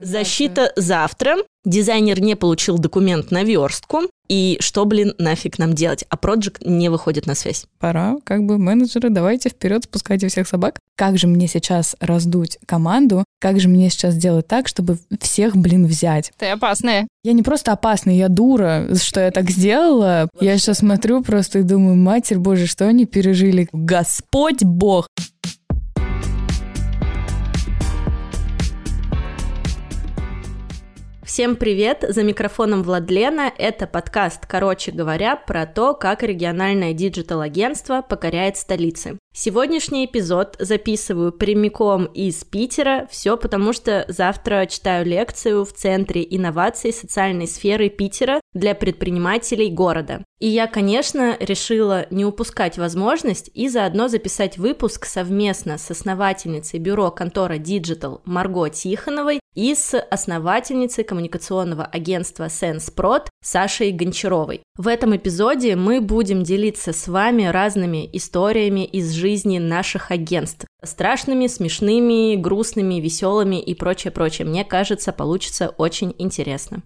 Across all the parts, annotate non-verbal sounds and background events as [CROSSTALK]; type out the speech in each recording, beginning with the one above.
Защита завтра. Дизайнер не получил документ на верстку. И что, блин, нафиг нам делать? А проект не выходит на связь. Пора, как бы, менеджеры, давайте вперед, спускайте всех собак. Как же мне сейчас раздуть команду? Как же мне сейчас сделать так, чтобы всех, блин, взять? Ты опасная. Я не просто опасная, я дура, что я так сделала. Я сейчас смотрю просто и думаю, матерь боже, что они пережили? Господь Бог! Всем привет! За микрофоном Владлена. Это подкаст, короче говоря, про то, как региональное digital-агентство покоряет столицы. Сегодняшний эпизод записываю прямиком из Питера. Все потому, что завтра читаю лекцию в Центре инноваций социальной сферы Питера для предпринимателей города. И я, конечно, решила не упускать возможность и заодно записать выпуск совместно с основательницей бюро контора Digital Марго Тихоновой и с основательницей коммуникационного агентства SenseProd Сашей Гончаровой. В этом эпизоде мы будем делиться с вами разными историями из жизни наших агентств. Страшными, смешными, грустными, веселыми и прочее-прочее. Мне кажется, получится очень интересно.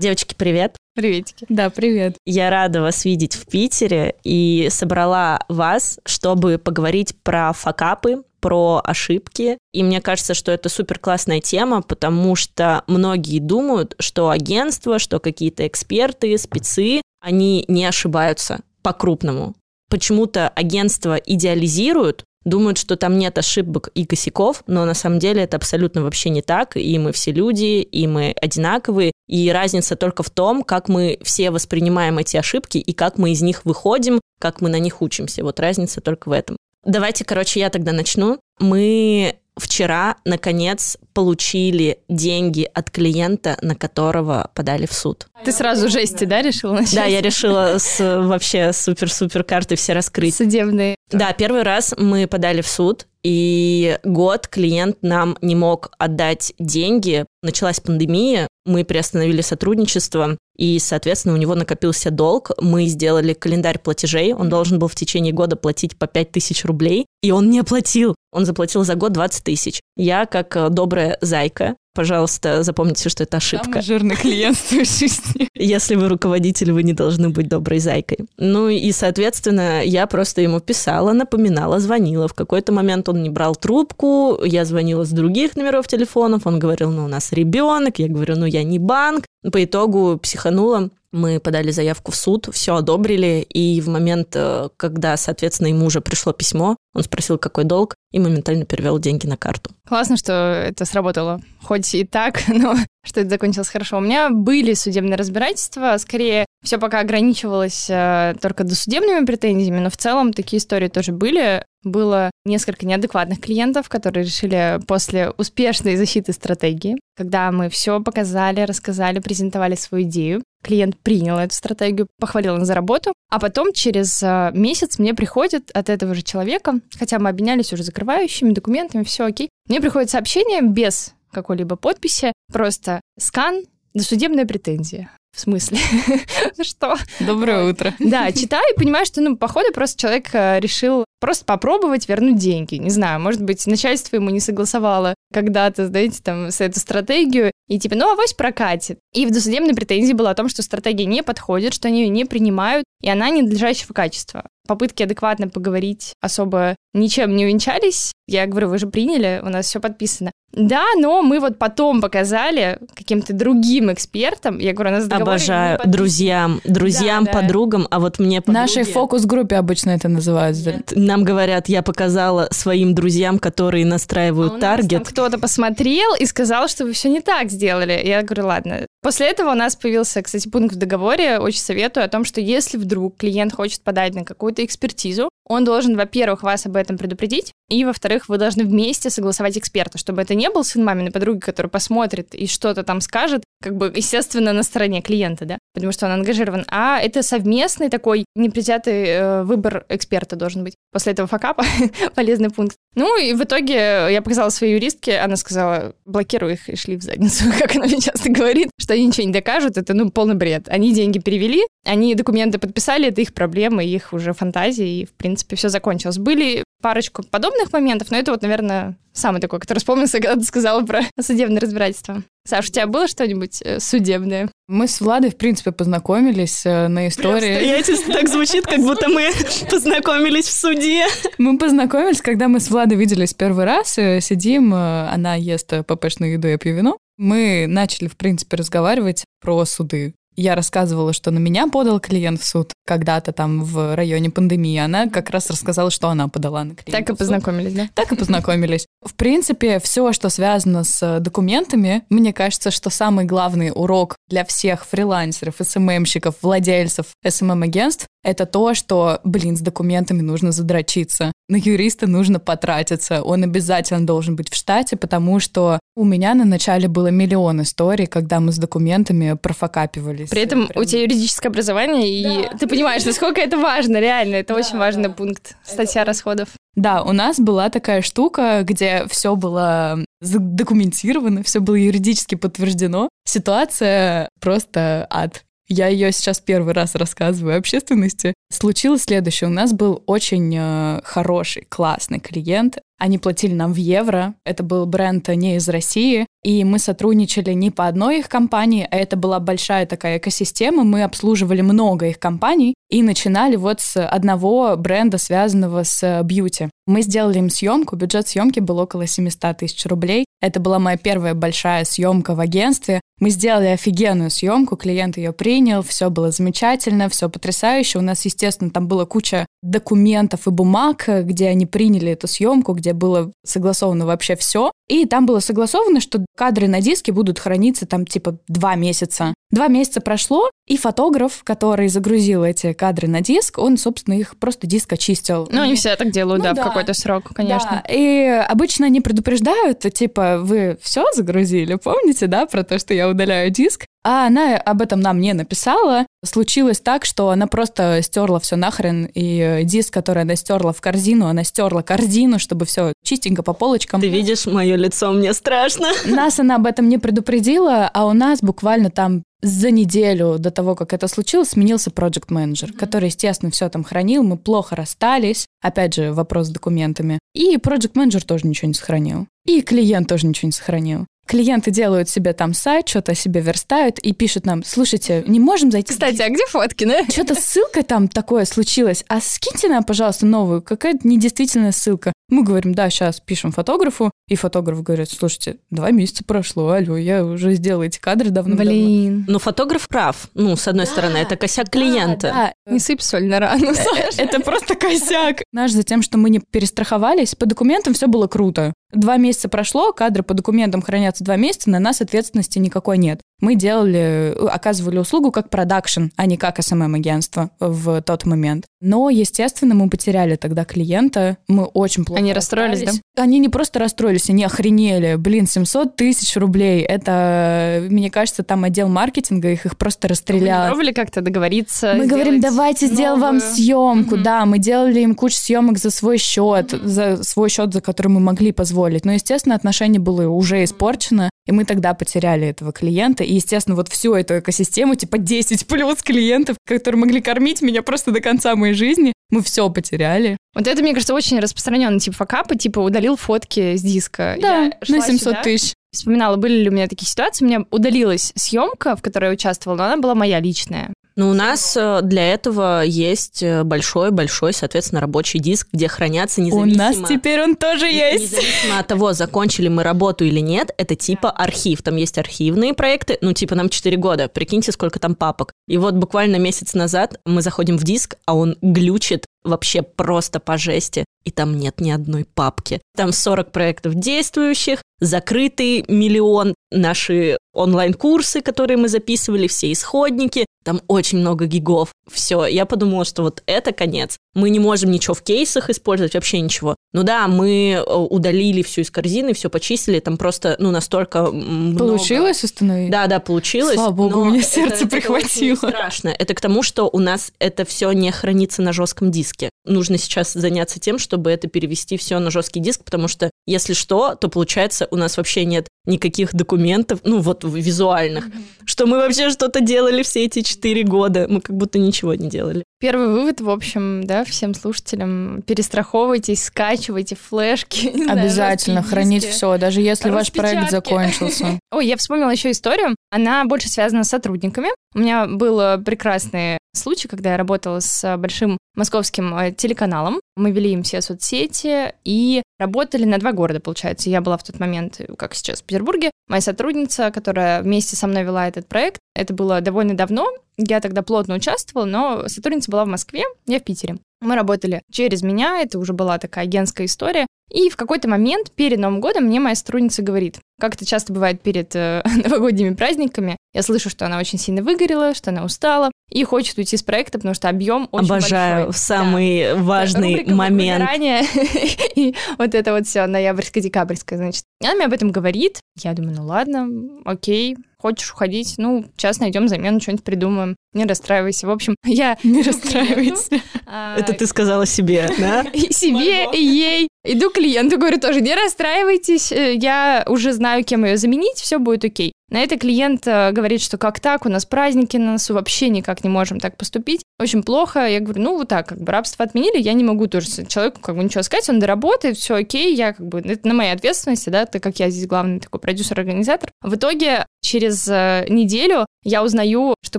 Девочки, привет! Приветики. Да, привет. Я рада вас видеть в Питере и собрала вас, чтобы поговорить про факапы, про ошибки. И мне кажется, что это супер классная тема, потому что многие думают, что агентство, что какие-то эксперты, спецы, они не ошибаются по-крупному. Почему-то агентство идеализируют, думают, что там нет ошибок и косяков, но на самом деле это абсолютно вообще не так, и мы все люди, и мы одинаковые, и разница только в том, как мы все воспринимаем эти ошибки и как мы из них выходим, как мы на них учимся. Вот разница только в этом. Давайте, короче, я тогда начну. Мы вчера, наконец, получили деньги от клиента, на которого подали в суд. Ты сразу жести, да, решила начать? Да, я решила с вообще супер-супер карты все раскрыть. Судебные. Да, первый раз мы подали в суд, и год клиент нам не мог отдать деньги. Началась пандемия, мы приостановили сотрудничество, и, соответственно, у него накопился долг. Мы сделали календарь платежей, он должен был в течение года платить по 5 тысяч рублей, и он не платил. Он заплатил за год 20 тысяч. Я, как э, добрая зайка, Пожалуйста, запомните, что это ошибка. Самый жирный клиент в твоей жизни. [LAUGHS] Если вы руководитель, вы не должны быть доброй зайкой. Ну и, соответственно, я просто ему писала, напоминала, звонила. В какой-то момент он не брал трубку, я звонила с других номеров телефонов, он говорил, ну у нас ребенок, я говорю, ну я не банк. По итогу психанула, мы подали заявку в суд, все одобрили, и в момент, э, когда, соответственно, ему уже пришло письмо, он спросил, какой долг, и моментально перевел деньги на карту. Классно, что это сработало. Хоть и так, [LAUGHS] но что это закончилось хорошо. У меня были судебные разбирательства, скорее все пока ограничивалось э, только досудебными претензиями, но в целом такие истории тоже были. Было несколько неадекватных клиентов, которые решили после успешной защиты стратегии, когда мы все показали, рассказали, презентовали свою идею, клиент принял эту стратегию, похвалил нас за работу, а потом через э, месяц мне приходит от этого же человека, хотя мы обменялись уже закрывающими документами, все окей, мне приходит сообщение без какой-либо подписи, просто скан, досудебная претензия. В смысле? [LAUGHS] Что? Доброе утро. Да, читаю и понимаю, что, ну, походу, просто человек э, решил просто попробовать вернуть деньги. Не знаю, может быть, начальство ему не согласовало когда-то, знаете, там, с эту стратегию, и типа, ну, авось прокатит. И в досудебной претензии было о том, что стратегия не подходит, что они ее не принимают, и она ненадлежащего качества. Попытки адекватно поговорить особо ничем не увенчались. Я говорю, вы же приняли, у нас все подписано. Да, но мы вот потом показали каким-то другим экспертам. Я говорю, у нас договор Обожаю друзьям, друзьям, да, подругам, да. а вот мне подруги... Нашей фокус-группе обычно это называют. Нет. Нам говорят, я показала своим друзьям, которые настраивают а таргет. кто-то посмотрел и сказал, что вы все не так сделали. Я говорю, ладно. После этого у нас появился, кстати, пункт в договоре, очень советую о том, что если вдруг клиент хочет подать на какую-то экспертизу, он должен, во-первых, вас об этом предупредить, и, во-вторых, вы должны вместе согласовать эксперта, чтобы это не был сын маминой подруги, который посмотрит и что-то там скажет, как бы, естественно, на стороне клиента, да, потому что он ангажирован, а это совместный такой непредвзятый э, выбор эксперта должен быть. После этого факапа [LAUGHS] полезный пункт. Ну и в итоге я показала своей юристке, она сказала, блокируй их и шли в задницу, [LAUGHS] как она мне часто говорит, что они ничего не докажут, это, ну, полный бред. Они деньги перевели, они документы подписали, это их проблемы, их уже фантазии, и, в принципе, все закончилось. Были парочку подобных моментов, но это вот, наверное, самый такой, который вспомнился, [LAUGHS] когда ты сказала про судебное разбирательство. Саш, у тебя было что-нибудь э, судебное? Мы с Владой, в принципе, познакомились э, на истории. Обстоятельства так звучит, как будто мы [LAUGHS] познакомились в суде. Мы познакомились, когда мы с Владой виделись первый раз, э, сидим, она ест ППшную еду, я пью вино. Мы начали, в принципе, разговаривать про суды. Я рассказывала, что на меня подал клиент в суд когда-то там в районе пандемии. Она как раз рассказала, что она подала на клиента. Так и познакомились, да? Так и познакомились. В принципе, все, что связано с документами, мне кажется, что самый главный урок для всех фрилансеров, SMM-щиков, владельцев SMM-агентств это то, что, блин, с документами нужно задрочиться. На юриста нужно потратиться. Он обязательно должен быть в штате, потому что у меня на начале было миллион историй, когда мы с документами профакапивались. При этом Прям... у тебя юридическое образование, и да. ты понимаешь, насколько это важно, реально. Это да, очень важный да. пункт. Статья это... расходов. Да, у нас была такая штука, где все было задокументировано, все было юридически подтверждено. Ситуация просто ад. Я ее сейчас первый раз рассказываю общественности. Случилось следующее. У нас был очень э, хороший, классный клиент. Они платили нам в евро. Это был бренд не из России. И мы сотрудничали не по одной их компании, а это была большая такая экосистема. Мы обслуживали много их компаний и начинали вот с одного бренда, связанного с бьюти. Мы сделали им съемку. Бюджет съемки был около 700 тысяч рублей. Это была моя первая большая съемка в агентстве. Мы сделали офигенную съемку, клиент ее принял, все было замечательно, все потрясающе. У нас, естественно, там была куча документов и бумаг, где они приняли эту съемку, где было согласовано вообще все. И там было согласовано, что кадры на диске будут храниться там типа два месяца. Два месяца прошло, и фотограф, который загрузил эти кадры на диск, он, собственно, их просто диск очистил. Ну, они все так делают, ну, да, да, в какой-то срок, конечно. Да. И обычно они предупреждают, типа, вы все загрузили, помните, да, про то, что я удаляю диск? А она об этом нам не написала. Случилось так, что она просто стерла все нахрен, и диск, который она стерла в корзину, она стерла корзину, чтобы все чистенько по полочкам. Ты видишь мое лицо, мне страшно. Нас она об этом не предупредила, а у нас буквально там за неделю до того, как это случилось, сменился проект менеджер который, естественно, все там хранил. Мы плохо расстались. Опять же, вопрос с документами. И проект менеджер тоже ничего не сохранил. И клиент тоже ничего не сохранил. Клиенты делают себе там сайт, что-то себе верстают и пишут нам, слушайте, не можем зайти... Кстати, а где фотки, да? Что-то ссылка там такое случилось, а скиньте нам, пожалуйста, новую, какая-то недействительная ссылка. Мы говорим, да, сейчас пишем фотографу, и фотограф говорит, слушайте, два месяца прошло, алло, я уже сделала эти кадры давно. Блин. Ну, фотограф прав. Ну, с одной да, стороны, это косяк да, клиента. Да. Не сыпь соль на рану, э, Это просто косяк. Наш за тем, что мы не перестраховались, по документам все было круто. Два месяца прошло, кадры по документам хранятся два месяца, на нас ответственности никакой нет. Мы делали, оказывали услугу как продакшн, а не как СММ-агентство в тот момент. Но, естественно, мы потеряли тогда клиента, мы очень плохо Они расстроились, да? Они не просто расстроились, они охренели. Блин, 700 тысяч рублей, это, мне кажется, там отдел маркетинга их, их просто расстрелял. Вы пробовали как-то договориться? Мы говорим, давайте новую... сделаем вам съемку, угу. да, мы делали им кучу съемок за свой счет, угу. за свой счет, за который мы могли позволить. Но, естественно, отношение было уже испорчено, и мы тогда потеряли этого клиента. И, естественно, вот всю эту экосистему, типа 10 плюс клиентов, которые могли кормить меня просто до конца моей жизни, мы все потеряли. Вот это, мне кажется, очень распространенный тип факапа, типа удалил фотки с диска. Да, на 700 тысяч. Вспоминала, были ли у меня такие ситуации. У меня удалилась съемка, в которой я участвовала, но она была моя личная. Но у нас э, для этого есть большой-большой, э, соответственно, рабочий диск, где хранятся независимо... У нас теперь он тоже есть. Независимо от того, закончили мы работу или нет, это типа архив. Там есть архивные проекты, ну, типа нам 4 года. Прикиньте, сколько там папок. И вот буквально месяц назад мы заходим в диск, а он глючит вообще просто по жести, и там нет ни одной папки. Там 40 проектов действующих, закрытый миллион, наши онлайн-курсы, которые мы записывали, все исходники, там очень много гигов. Все, я подумала, что вот это конец. Мы не можем ничего в кейсах использовать, вообще ничего. Ну да, мы э, удалили все из корзины, все почистили, там просто, ну, настолько много... Получилось установить? Да, да, получилось. Слава богу, у меня сердце это, прихватило. Это страшно. Это к тому, что у нас это все не хранится на жестком диске. Нужно сейчас заняться тем, что чтобы это перевести все на жесткий диск, потому что если что, то получается у нас вообще нет никаких документов, ну вот визуальных, mm-hmm. что мы вообще что-то делали все эти четыре года, мы как будто ничего не делали. Первый вывод, в общем, да, всем слушателям, перестраховывайтесь, скачивайте флешки. [LAUGHS] Обязательно хранить все, даже если ваш проект закончился. [LAUGHS] Ой, я вспомнила еще историю. Она больше связана с сотрудниками. У меня был прекрасный случай, когда я работала с большим московским э, телеканалом. Мы вели им все соцсети и работали на два города, получается. Я была в тот момент, как сейчас, в Петербурге. Моя сотрудница, которая вместе со мной вела этот проект, это было довольно давно. Я тогда плотно участвовала, но сотрудница была в Москве, я в Питере. Мы работали через меня, это уже была такая агентская история. И в какой-то момент перед Новым годом мне моя сотрудница говорит, как это часто бывает перед э, [LAUGHS] новогодними праздниками, я слышу, что она очень сильно выгорела, что она устала и хочет уйти с проекта, потому что объем очень Обожаю большой. самый да. важный Рубрика момент. [LAUGHS] и вот это вот все ноябрьско-декабрьское, значит. Она мне об этом говорит. Я думаю, ну ладно, окей, хочешь уходить, ну, сейчас найдем замену, что-нибудь придумаем. Не расстраивайся. В общем, [LAUGHS] я... Не расстраивайся. [LAUGHS] А, это ты сказала себе, [LAUGHS] да? И себе, и ей. Иду клиенту, говорю тоже, не расстраивайтесь, э, я уже знаю, кем ее заменить, все будет окей. На это клиент э, говорит, что как так, у нас праздники на носу, вообще никак не можем так поступить. Очень плохо. Я говорю, ну вот так, как бы рабство отменили, я не могу тоже человеку как бы ничего сказать, он доработает, все окей, я как бы, это на моей ответственности, да, так как я здесь главный такой продюсер-организатор. В итоге через э, неделю я узнаю, что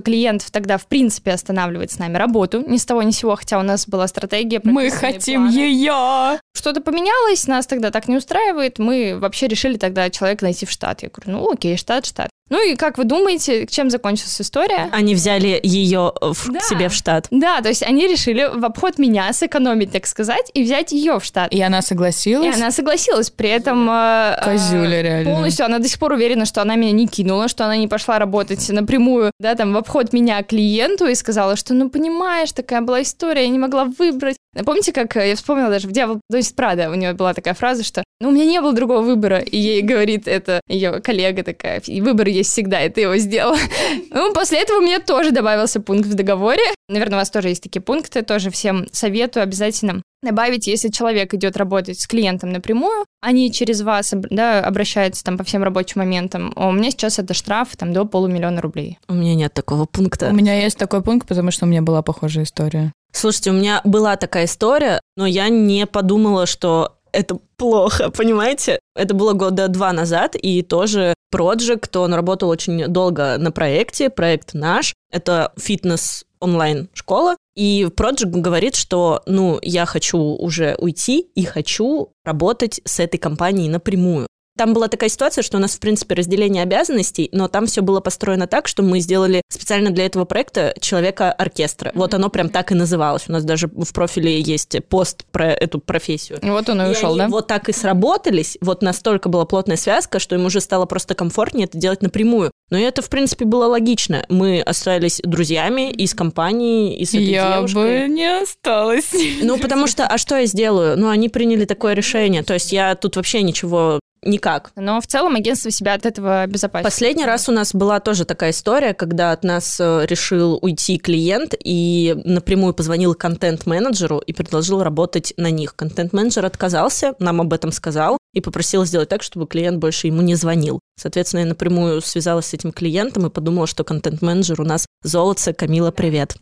клиент тогда в принципе останавливает с нами работу, ни с того ни с сего, хотя у нас была стратегия. Мы хотим ее! Что-то поменялось, нас тогда так не устраивает, мы вообще решили тогда человека найти в штат. Я говорю, ну окей, штат, штат. Ну и как вы думаете, чем закончилась история? Они взяли ее в, да. к себе в штат. Да, то есть они решили в обход меня сэкономить, так сказать, и взять ее в штат. И она согласилась? И она согласилась. При этом... Э, Козюля, реально. Полностью она до сих пор уверена, что она меня не кинула, что она не пошла работать напрямую, да, там, в обход меня клиенту и сказала, что, ну, понимаешь, такая была история, я не могла выбрать. Помните, как э, я вспомнила даже в «Дьявол носит Прада», у нее была такая фраза, что «ну, у меня не было другого выбора», и ей говорит это ее коллега такая, и выбор есть всегда, и ты его сделал. [LAUGHS] Ну, после этого у меня тоже добавился пункт в договоре. Наверное, у вас тоже есть такие пункты, тоже всем советую обязательно добавить, если человек идет работать с клиентом напрямую, они через вас да, обращаются там по всем рабочим моментам. А у меня сейчас это штраф там до полумиллиона рублей. У меня нет такого пункта. У меня есть такой пункт, потому что у меня была похожая история. Слушайте, у меня была такая история, но я не подумала, что это плохо, [LAUGHS] понимаете? Это было года два назад, и тоже Project, он работал очень долго на проекте, проект наш, это фитнес онлайн-школа, и Project говорит, что, ну, я хочу уже уйти и хочу работать с этой компанией напрямую. Там была такая ситуация, что у нас, в принципе, разделение обязанностей, но там все было построено так, что мы сделали специально для этого проекта человека-оркестра. Вот оно прям так и называлось. У нас даже в профиле есть пост про эту профессию. Вот он и, и ушел, да? Вот так и сработались. Вот настолько была плотная связка, что им уже стало просто комфортнее это делать напрямую. Но это, в принципе, было логично. Мы остались друзьями из компании, и с этой я девушкой. Я бы не осталась. Ну, потому что, а что я сделаю? Ну, они приняли такое решение. То есть я тут вообще ничего никак. Но в целом агентство себя от этого обезопасит. Последний раз у нас была тоже такая история, когда от нас э, решил уйти клиент и напрямую позвонил контент-менеджеру и предложил работать на них. Контент-менеджер отказался, нам об этом сказал и попросил сделать так, чтобы клиент больше ему не звонил. Соответственно, я напрямую связалась с этим клиентом и подумала, что контент-менеджер у нас золотце. Камила, привет.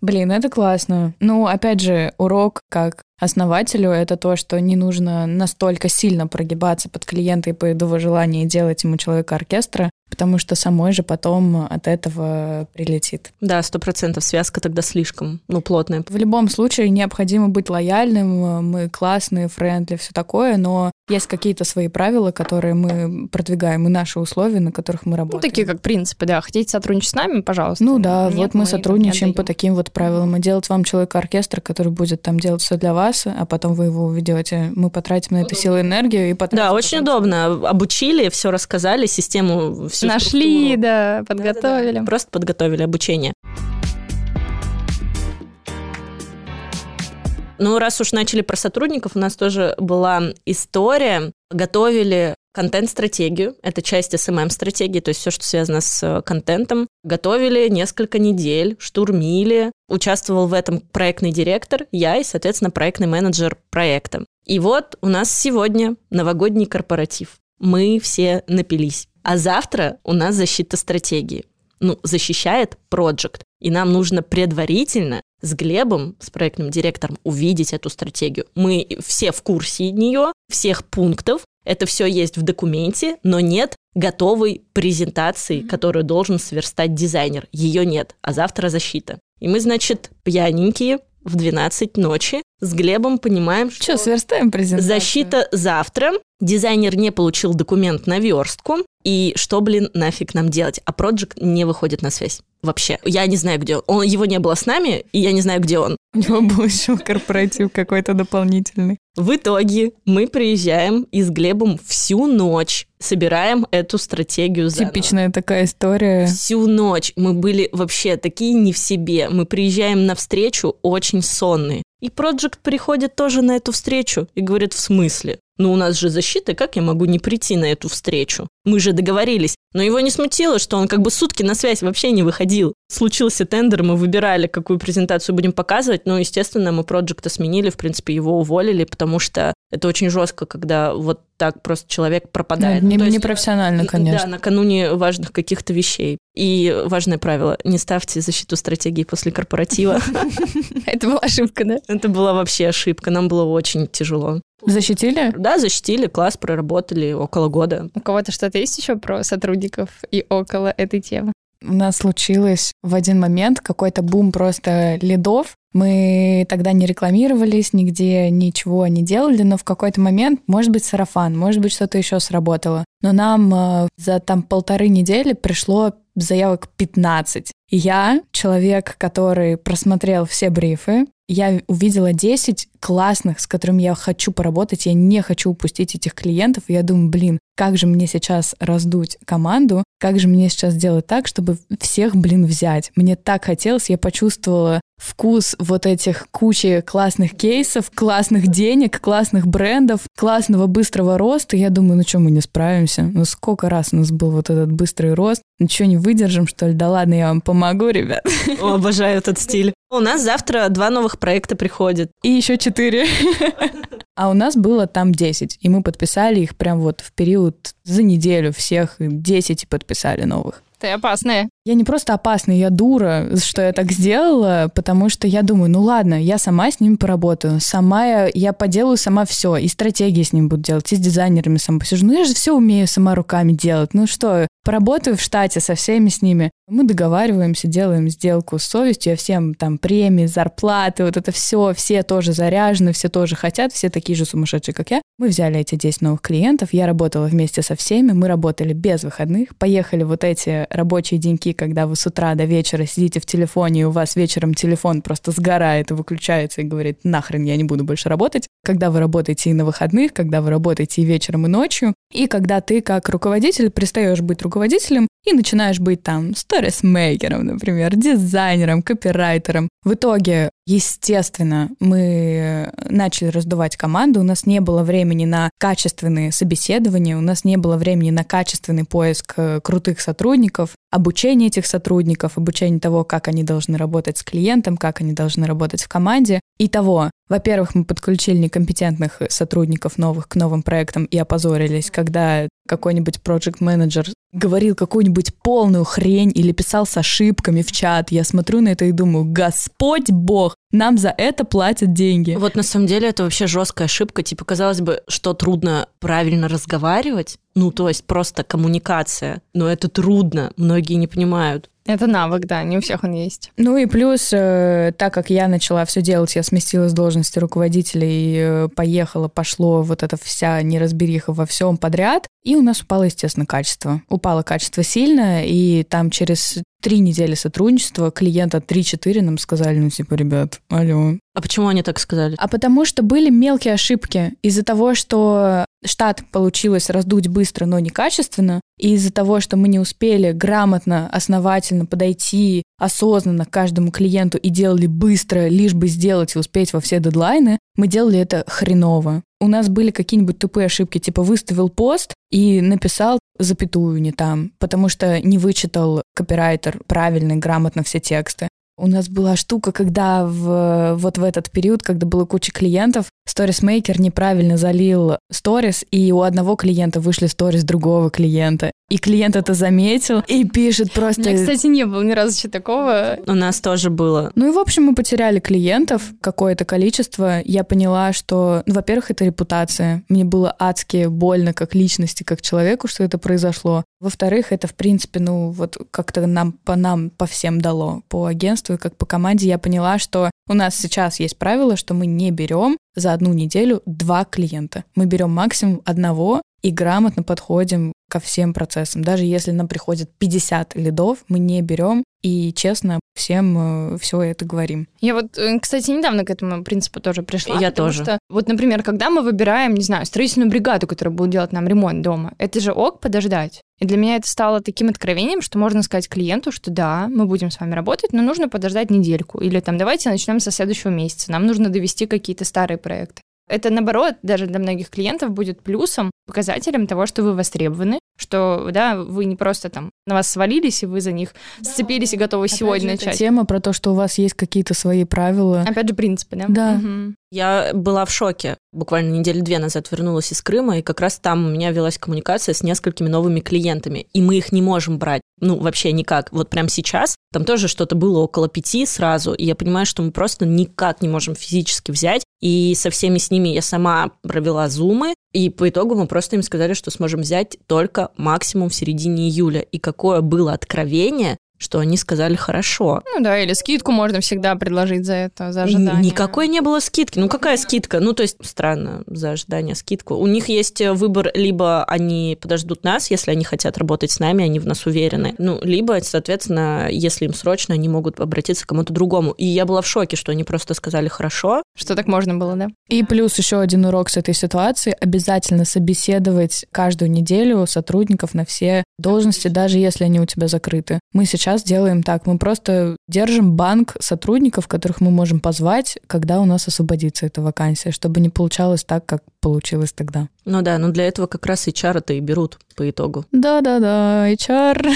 Блин, это классно. Ну, опять же, урок как основателю, это то, что не нужно настолько сильно прогибаться под клиента и по его желанию делать ему человека оркестра, потому что самой же потом от этого прилетит. Да, сто процентов связка тогда слишком, ну, плотная. В любом случае необходимо быть лояльным, мы классные, френдли, все такое, но есть какие-то свои правила, которые мы продвигаем, и наши условия, на которых мы работаем. Ну, такие как принципы, да. Хотите сотрудничать с нами, пожалуйста. Ну да, Нет, вот мы, мы сотрудничаем по таким вот правилам. И делать вам человека-оркестр, который будет там делать все для вас, а потом вы его уведете. Мы потратим на это силы и энергию и потратим. Да, очень удобно. Обучили, все рассказали, систему всю Нашли, структуру. да, подготовили. Да, да, да. Просто подготовили обучение. Ну, раз уж начали про сотрудников, у нас тоже была история. Готовили контент-стратегию, это часть SMM-стратегии, то есть все, что связано с э, контентом. Готовили несколько недель, штурмили. Участвовал в этом проектный директор, я и, соответственно, проектный менеджер проекта. И вот у нас сегодня новогодний корпоратив. Мы все напились. А завтра у нас защита стратегии. Ну, защищает проект. И нам нужно предварительно с Глебом, с проектным директором, увидеть эту стратегию. Мы все в курсе нее, всех пунктов, это все есть в документе, но нет готовой презентации, которую должен сверстать дизайнер. Ее нет, а завтра защита. И мы, значит, пьяненькие в 12 ночи с Глебом понимаем, что... Что, сверстаем презентацию? Защита завтра. Дизайнер не получил документ на верстку. И что, блин, нафиг нам делать? А Проджект не выходит на связь вообще. Я не знаю, где он. он. Его не было с нами, и я не знаю, где он. У него был еще корпоратив какой-то дополнительный. В итоге мы приезжаем и с Глебом всю ночь собираем эту стратегию заново. Типичная такая история. Всю ночь мы были вообще такие не в себе. Мы приезжаем на встречу очень сонные. И Проджект приходит тоже на эту встречу и говорит, в смысле? Ну, у нас же защита, как я могу не прийти на эту встречу? Мы же договорились. Но его не смутило, что он как бы сутки на связь вообще не выходил. Случился тендер, мы выбирали, какую презентацию будем показывать, но, естественно, мы проекта сменили, в принципе, его уволили, потому что это очень жестко, когда вот так просто человек пропадает. Ну, не, ну, непрофессионально, конечно. Да, накануне важных каких-то вещей. И важное правило, не ставьте защиту стратегии после корпоратива. [LAUGHS] Это была ошибка, да? Это была вообще ошибка, нам было очень тяжело. Защитили? Да, защитили, класс проработали около года. У кого-то что-то есть еще про сотрудников и около этой темы? У нас случилось в один момент какой-то бум просто лидов. Мы тогда не рекламировались, нигде ничего не делали, но в какой-то момент, может быть, сарафан, может быть, что-то еще сработало. Но нам э, за там полторы недели пришло заявок 15. И я, человек, который просмотрел все брифы, я увидела 10 классных, с которыми я хочу поработать, я не хочу упустить этих клиентов, и я думаю, блин, как же мне сейчас раздуть команду, как же мне сейчас сделать так, чтобы всех, блин, взять. Мне так хотелось, я почувствовала вкус вот этих кучи классных кейсов, классных денег, классных брендов, классного быстрого роста. Я думаю, ну что, мы не справимся? Ну сколько раз у нас был вот этот быстрый рост? Ну что, не выдержим, что ли? Да ладно, я вам помогу, ребят. О, обожаю этот стиль. У нас завтра два новых проекта приходят. И еще четыре. [LAUGHS] А у нас было там 10, и мы подписали их прям вот в период за неделю всех 10 подписали новых. Ты опасная. Я не просто опасная, я дура, что я так сделала, потому что я думаю, ну ладно, я сама с ними поработаю, сама я, я поделаю сама все, и стратегии с ним буду делать, и с дизайнерами сама посижу. Ну я же все умею сама руками делать. Ну что, поработаю в штате со всеми с ними. Мы договариваемся, делаем сделку с совестью, я всем там премии, зарплаты, вот это все, все тоже заряжены, все тоже хотят, все такие же сумасшедшие, как я. Мы взяли эти 10 новых клиентов, я работала вместе со всеми, мы работали без выходных, поехали вот эти рабочие деньки, когда вы с утра до вечера сидите в телефоне, и у вас вечером телефон просто сгорает и выключается и говорит, нахрен я не буду больше работать. Когда вы работаете и на выходных, когда вы работаете и вечером, и ночью, и когда ты как руководитель перестаешь быть руководителем и начинаешь быть там сторисмейкером, например, дизайнером, копирайтером. В итоге Естественно, мы начали раздувать команду, у нас не было времени на качественные собеседования, у нас не было времени на качественный поиск э, крутых сотрудников, обучение этих сотрудников, обучение того, как они должны работать с клиентом, как они должны работать в команде. И того, во-первых, мы подключили некомпетентных сотрудников новых к новым проектам и опозорились, когда какой-нибудь project менеджер говорил какую-нибудь полную хрень или писал с ошибками в чат. Я смотрю на это и думаю, Господь Бог, нам за это платят деньги. Вот на самом деле это вообще жесткая ошибка. Типа, казалось бы, что трудно правильно разговаривать. Ну, то есть просто коммуникация. Но это трудно. Многие не понимают. Это навык, да, не у всех он есть. Ну и плюс, э, так как я начала все делать, я сместилась с должности руководителя и э, поехала, пошло вот эта вся неразбериха во всем подряд, и у нас упало, естественно, качество. Упало качество сильно, и там через три недели сотрудничества клиента 3-4 нам сказали, ну типа, ребят, алло. А почему они так сказали? А потому что были мелкие ошибки. Из-за того, что штат получилось раздуть быстро, но некачественно, и из-за того, что мы не успели грамотно, основательно подойти осознанно к каждому клиенту и делали быстро, лишь бы сделать и успеть во все дедлайны, мы делали это хреново. у нас были какие-нибудь тупые ошибки, типа выставил пост и написал запятую не там, потому что не вычитал копирайтер правильно, грамотно все тексты. У нас была штука, когда в, вот в этот период, когда было куча клиентов, сторисмейкер неправильно залил сторис, и у одного клиента вышли сторис другого клиента. И клиент это заметил и пишет просто... У меня, кстати, не было ни разу еще такого. У нас тоже было. Ну и, в общем, мы потеряли клиентов, какое-то количество. Я поняла, что, ну, во-первых, это репутация. Мне было адски больно как личности, как человеку, что это произошло. Во-вторых, это, в принципе, ну, вот как-то нам по нам, по всем дало, по агентству и как по команде я поняла, что у нас сейчас есть правило, что мы не берем за одну неделю два клиента. Мы берем максимум одного и грамотно подходим ко всем процессам. Даже если нам приходит 50 лидов, мы не берем и честно всем э, все это говорим. Я вот, э, кстати, недавно к этому принципу тоже пришла. Я тоже. Что, вот, например, когда мы выбираем, не знаю, строительную бригаду, которая будет делать нам ремонт дома, это же ок подождать. И для меня это стало таким откровением, что можно сказать клиенту, что да, мы будем с вами работать, но нужно подождать недельку. Или там давайте начнем со следующего месяца. Нам нужно довести какие-то старые проекты. Это, наоборот, даже для многих клиентов будет плюсом, показателем того, что вы востребованы, что, да, вы не просто там на вас свалились, и вы за них да. сцепились и готовы Опять сегодня же, начать. тема про то, что у вас есть какие-то свои правила. Опять же, принципы, да? Да. Угу. Я была в шоке. Буквально недели две назад вернулась из Крыма, и как раз там у меня велась коммуникация с несколькими новыми клиентами, и мы их не можем брать, ну, вообще никак. Вот прямо сейчас там тоже что-то было около пяти сразу, и я понимаю, что мы просто никак не можем физически взять, и со всеми с ними я сама провела зумы, и по итогу мы просто им сказали, что сможем взять только максимум в середине июля. И какое было откровение, что они сказали хорошо. Ну да, или скидку можно всегда предложить за это, за ожидание. Никакой не было скидки. Ну какая скидка? Ну то есть странно за ожидание скидку. У них есть выбор, либо они подождут нас, если они хотят работать с нами, они в нас уверены. Ну, либо, соответственно, если им срочно, они могут обратиться к кому-то другому. И я была в шоке, что они просто сказали хорошо. Что так можно было, да? И плюс еще один урок с этой ситуации. Обязательно собеседовать каждую неделю сотрудников на все должности, даже если они у тебя закрыты. Мы сейчас сейчас делаем так. Мы просто держим банк сотрудников, которых мы можем позвать, когда у нас освободится эта вакансия, чтобы не получалось так, как получилось тогда. Ну да, но для этого как раз HR-то и берут по итогу. Да-да-да, HR.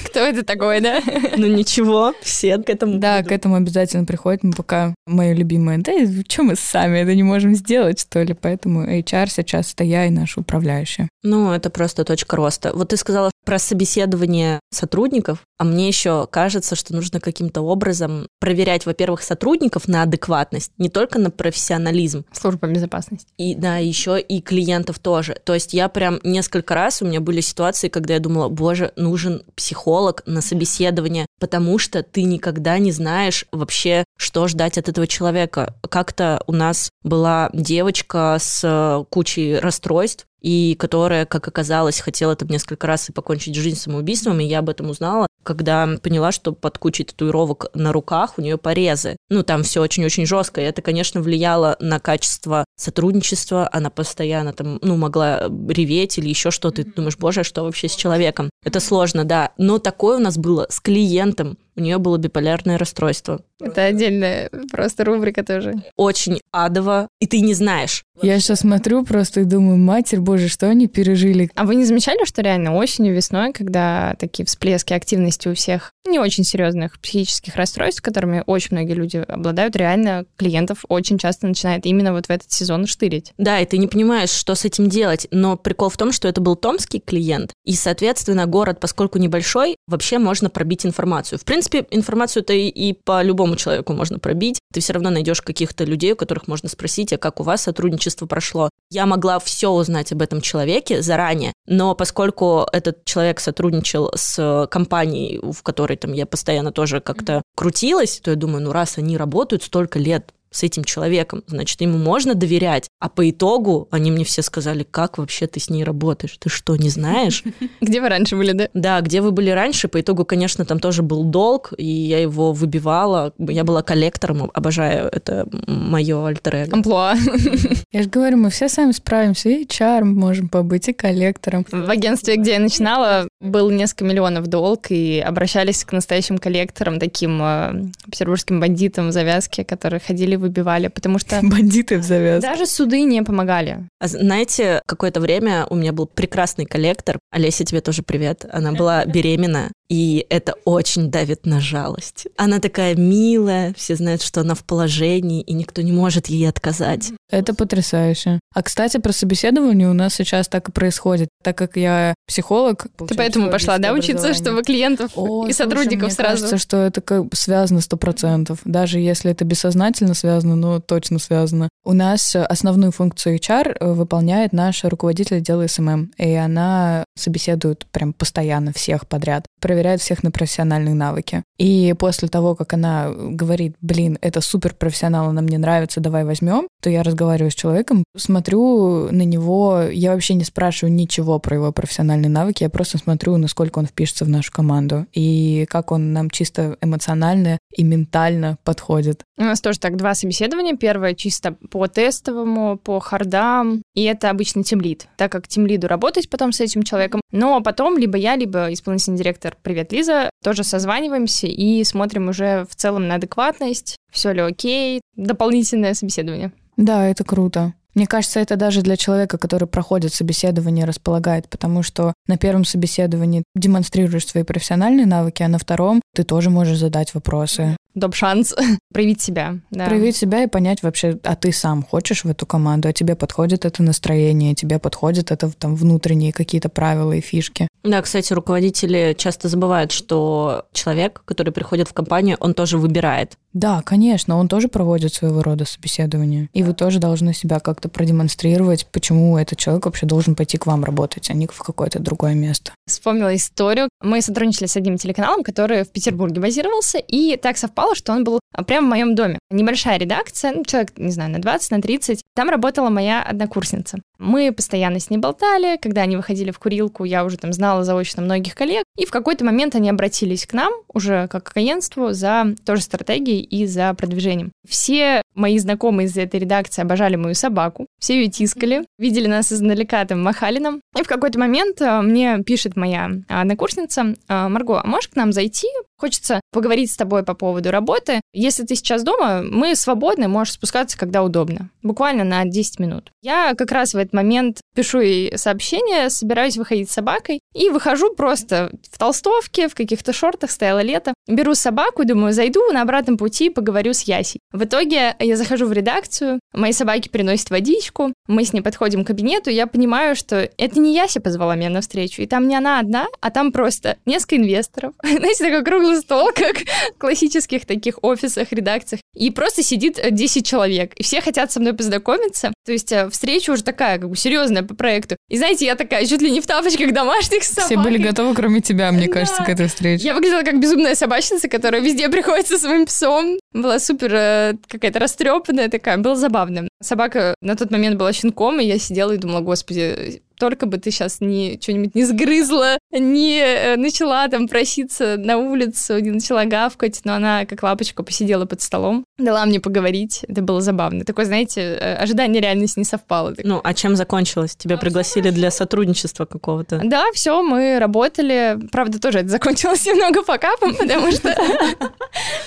[LAUGHS] Кто это такой, да? Ну ничего, все к этому Да, к этому обязательно приходят, мы пока мое любимое. Да, что мы сами это не можем сделать, что ли? Поэтому HR сейчас это я и наша управляющая. Ну, это просто точка роста. Вот ты сказала про собеседование сотрудников, а мне еще кажется, что нужно каким-то образом проверять, во-первых, сотрудников на адекватность, не только на профессионализм. Служба безопасности. И да, еще и клиентов тоже. То есть я прям несколько раз, у меня были ситуации, когда я думала, боже, нужен психолог на собеседование, потому что ты никогда не знаешь вообще, что ждать от этого человека. Как-то у нас была девочка с кучей расстройств, и которая, как оказалось, хотела там несколько раз и покончить жизнь самоубийством, и я об этом узнала, когда поняла, что под кучей татуировок на руках у нее порезы. Ну, там все очень-очень жестко, и это, конечно, влияло на качество сотрудничества, она постоянно там, ну, могла реветь или еще что-то, и ты думаешь, боже, а что вообще с человеком? Это сложно, да, но такое у нас было с клиентом, у нее было биполярное расстройство. Это отдельная просто рубрика тоже. Очень адово, и ты не знаешь. Я сейчас смотрю просто и думаю, матерь боже, что они пережили. А вы не замечали, что реально осенью, весной, когда такие всплески активности у всех не очень серьезных психических расстройств, которыми очень многие люди обладают, реально клиентов очень часто начинает именно вот в этот сезон штырить. Да, и ты не понимаешь, что с этим делать, но прикол в том, что это был томский клиент, и, соответственно, город, поскольку небольшой, вообще можно пробить информацию. В принципе, принципе, информацию-то и, и по любому человеку можно пробить. Ты все равно найдешь каких-то людей, у которых можно спросить, а как у вас сотрудничество прошло. Я могла все узнать об этом человеке заранее, но поскольку этот человек сотрудничал с компанией, в которой там я постоянно тоже как-то крутилась, то я думаю, ну раз они работают столько лет с этим человеком, значит, ему можно доверять. А по итогу они мне все сказали, как вообще ты с ней работаешь? Ты что, не знаешь? [LAUGHS] Где вы раньше были, да? Да, где вы были раньше. По итогу, конечно, там тоже был долг, и я его выбивала. Я была коллектором, обожаю, это мое альтер -эго. Амплуа. [LAUGHS] Я же говорю, мы все сами справимся, и HR можем побыть, и коллектором. В агентстве, где я начинала, был несколько миллионов долг, и обращались к настоящим коллекторам, таким э, петербургским бандитам в завязке, которые ходили выбивали, потому что... [LAUGHS] Бандиты в завязке. Даже суды не помогали. А знаете, какое-то время у меня был прекрасный коллектор. Олеся, тебе тоже привет. Она была беременна, и это очень давит на жалость. Она такая милая, все знают, что она в положении, и никто не может ей отказать. Это потрясающе. А, кстати, про собеседование у нас сейчас так и происходит. Так как я психолог... Ты поэтому пошла, да, учиться, чтобы клиентов О, и сотрудников слушай, сразу? Мне кажется, что это как бы связано сто процентов. Даже если это бессознательно связано, но точно связано. У нас основную функцию HR э, выполняет наш руководитель отдела SMM, и она собеседует прям постоянно всех подряд, проверяет всех на профессиональные навыки. И после того, как она говорит, блин, это супер профессионал, она мне нравится, давай возьмем, то я разговариваю с человеком, смотрю на него, я вообще не спрашиваю ничего про его профессиональные навыки, я просто смотрю, насколько он впишется в нашу команду и как он нам чисто эмоционально и ментально подходит. У нас тоже так два собеседования. Первое чисто по тестовому, по хардам, и это обычно тимлид, так как тимлиду работать потом с этим человеком. Но потом либо я, либо исполнительный директор, привет, Лиза, тоже созваниваемся и смотрим уже в целом на адекватность, все ли окей, дополнительное собеседование. Да, это круто. Мне кажется, это даже для человека, который проходит собеседование, располагает, потому что на первом собеседовании демонстрируешь свои профессиональные навыки, а на втором ты тоже можешь задать вопросы. Доп. шанс [LAUGHS] проявить себя. Да. Проявить себя и понять вообще, а ты сам хочешь в эту команду, а тебе подходит это настроение, тебе подходит это там внутренние какие-то правила и фишки. Да, кстати, руководители часто забывают, что человек, который приходит в компанию, он тоже выбирает. Да, конечно, он тоже проводит своего рода собеседование. И вы тоже должны себя как-то продемонстрировать, почему этот человек вообще должен пойти к вам работать, а не в какое-то другое место. Вспомнила историю. Мы сотрудничали с одним телеканалом, который в Петербурге базировался, и так совпало, что он был прямо в моем доме. Небольшая редакция, ну, человек, не знаю, на 20, на 30. Там работала моя однокурсница. Мы постоянно с ней болтали. Когда они выходили в курилку, я уже там знала заочно многих коллег. И в какой-то момент они обратились к нам, уже как к агентству, за тоже стратегией и за продвижением. Все мои знакомые из этой редакции обожали мою собаку. Все ее тискали, видели нас издалека, там, махали нам. И в какой-то момент э, мне пишет моя однокурсница, «Э, Марго, а можешь к нам зайти? Хочется поговорить с тобой по поводу работы. Если ты сейчас дома, мы свободны, можешь спускаться, когда удобно. Буквально на 10 минут. Я как раз в этот момент пишу ей сообщение, собираюсь выходить с собакой и выхожу просто в толстовке, в каких-то шортах, стояло лето. Беру собаку, думаю, зайду на обратном пути, поговорю с Ясей. В итоге я захожу в редакцию, мои собаки приносят водичку, мы с ней подходим к кабинету, я понимаю, что это не Яся позвала меня на встречу, и там не она одна, а там просто несколько инвесторов. [LAUGHS] Знаете, такой круглый стол, как в классических таких офисах, редакциях. И просто сидит 10 человек, и все хотят со мной познакомиться. То есть э, встреча уже такая, как бы серьезная по проекту. И знаете, я такая чуть ли не в тапочках домашних с Все были готовы, кроме тебя, мне кажется, к этой встрече. Я выглядела как безумная собачница, которая везде [LAUGHS] приходит со своим псом. Была супер э, какая-то растрепанная такая, было забавно. Собака на тот момент была щенком, и я сидела и думала, господи, только бы ты сейчас не что-нибудь не сгрызла, не э, начала там проситься на улицу, не начала гавкать, но она как лапочка посидела под столом, дала мне поговорить. Это было забавно. Такое, знаете, э, ожидание реальность не совпало. Ну, а чем закончилось? Тебя пригласили для сотрудничества какого-то? Да, все, мы работали. Правда, тоже это закончилось [LAUGHS] немного по капам, потому что...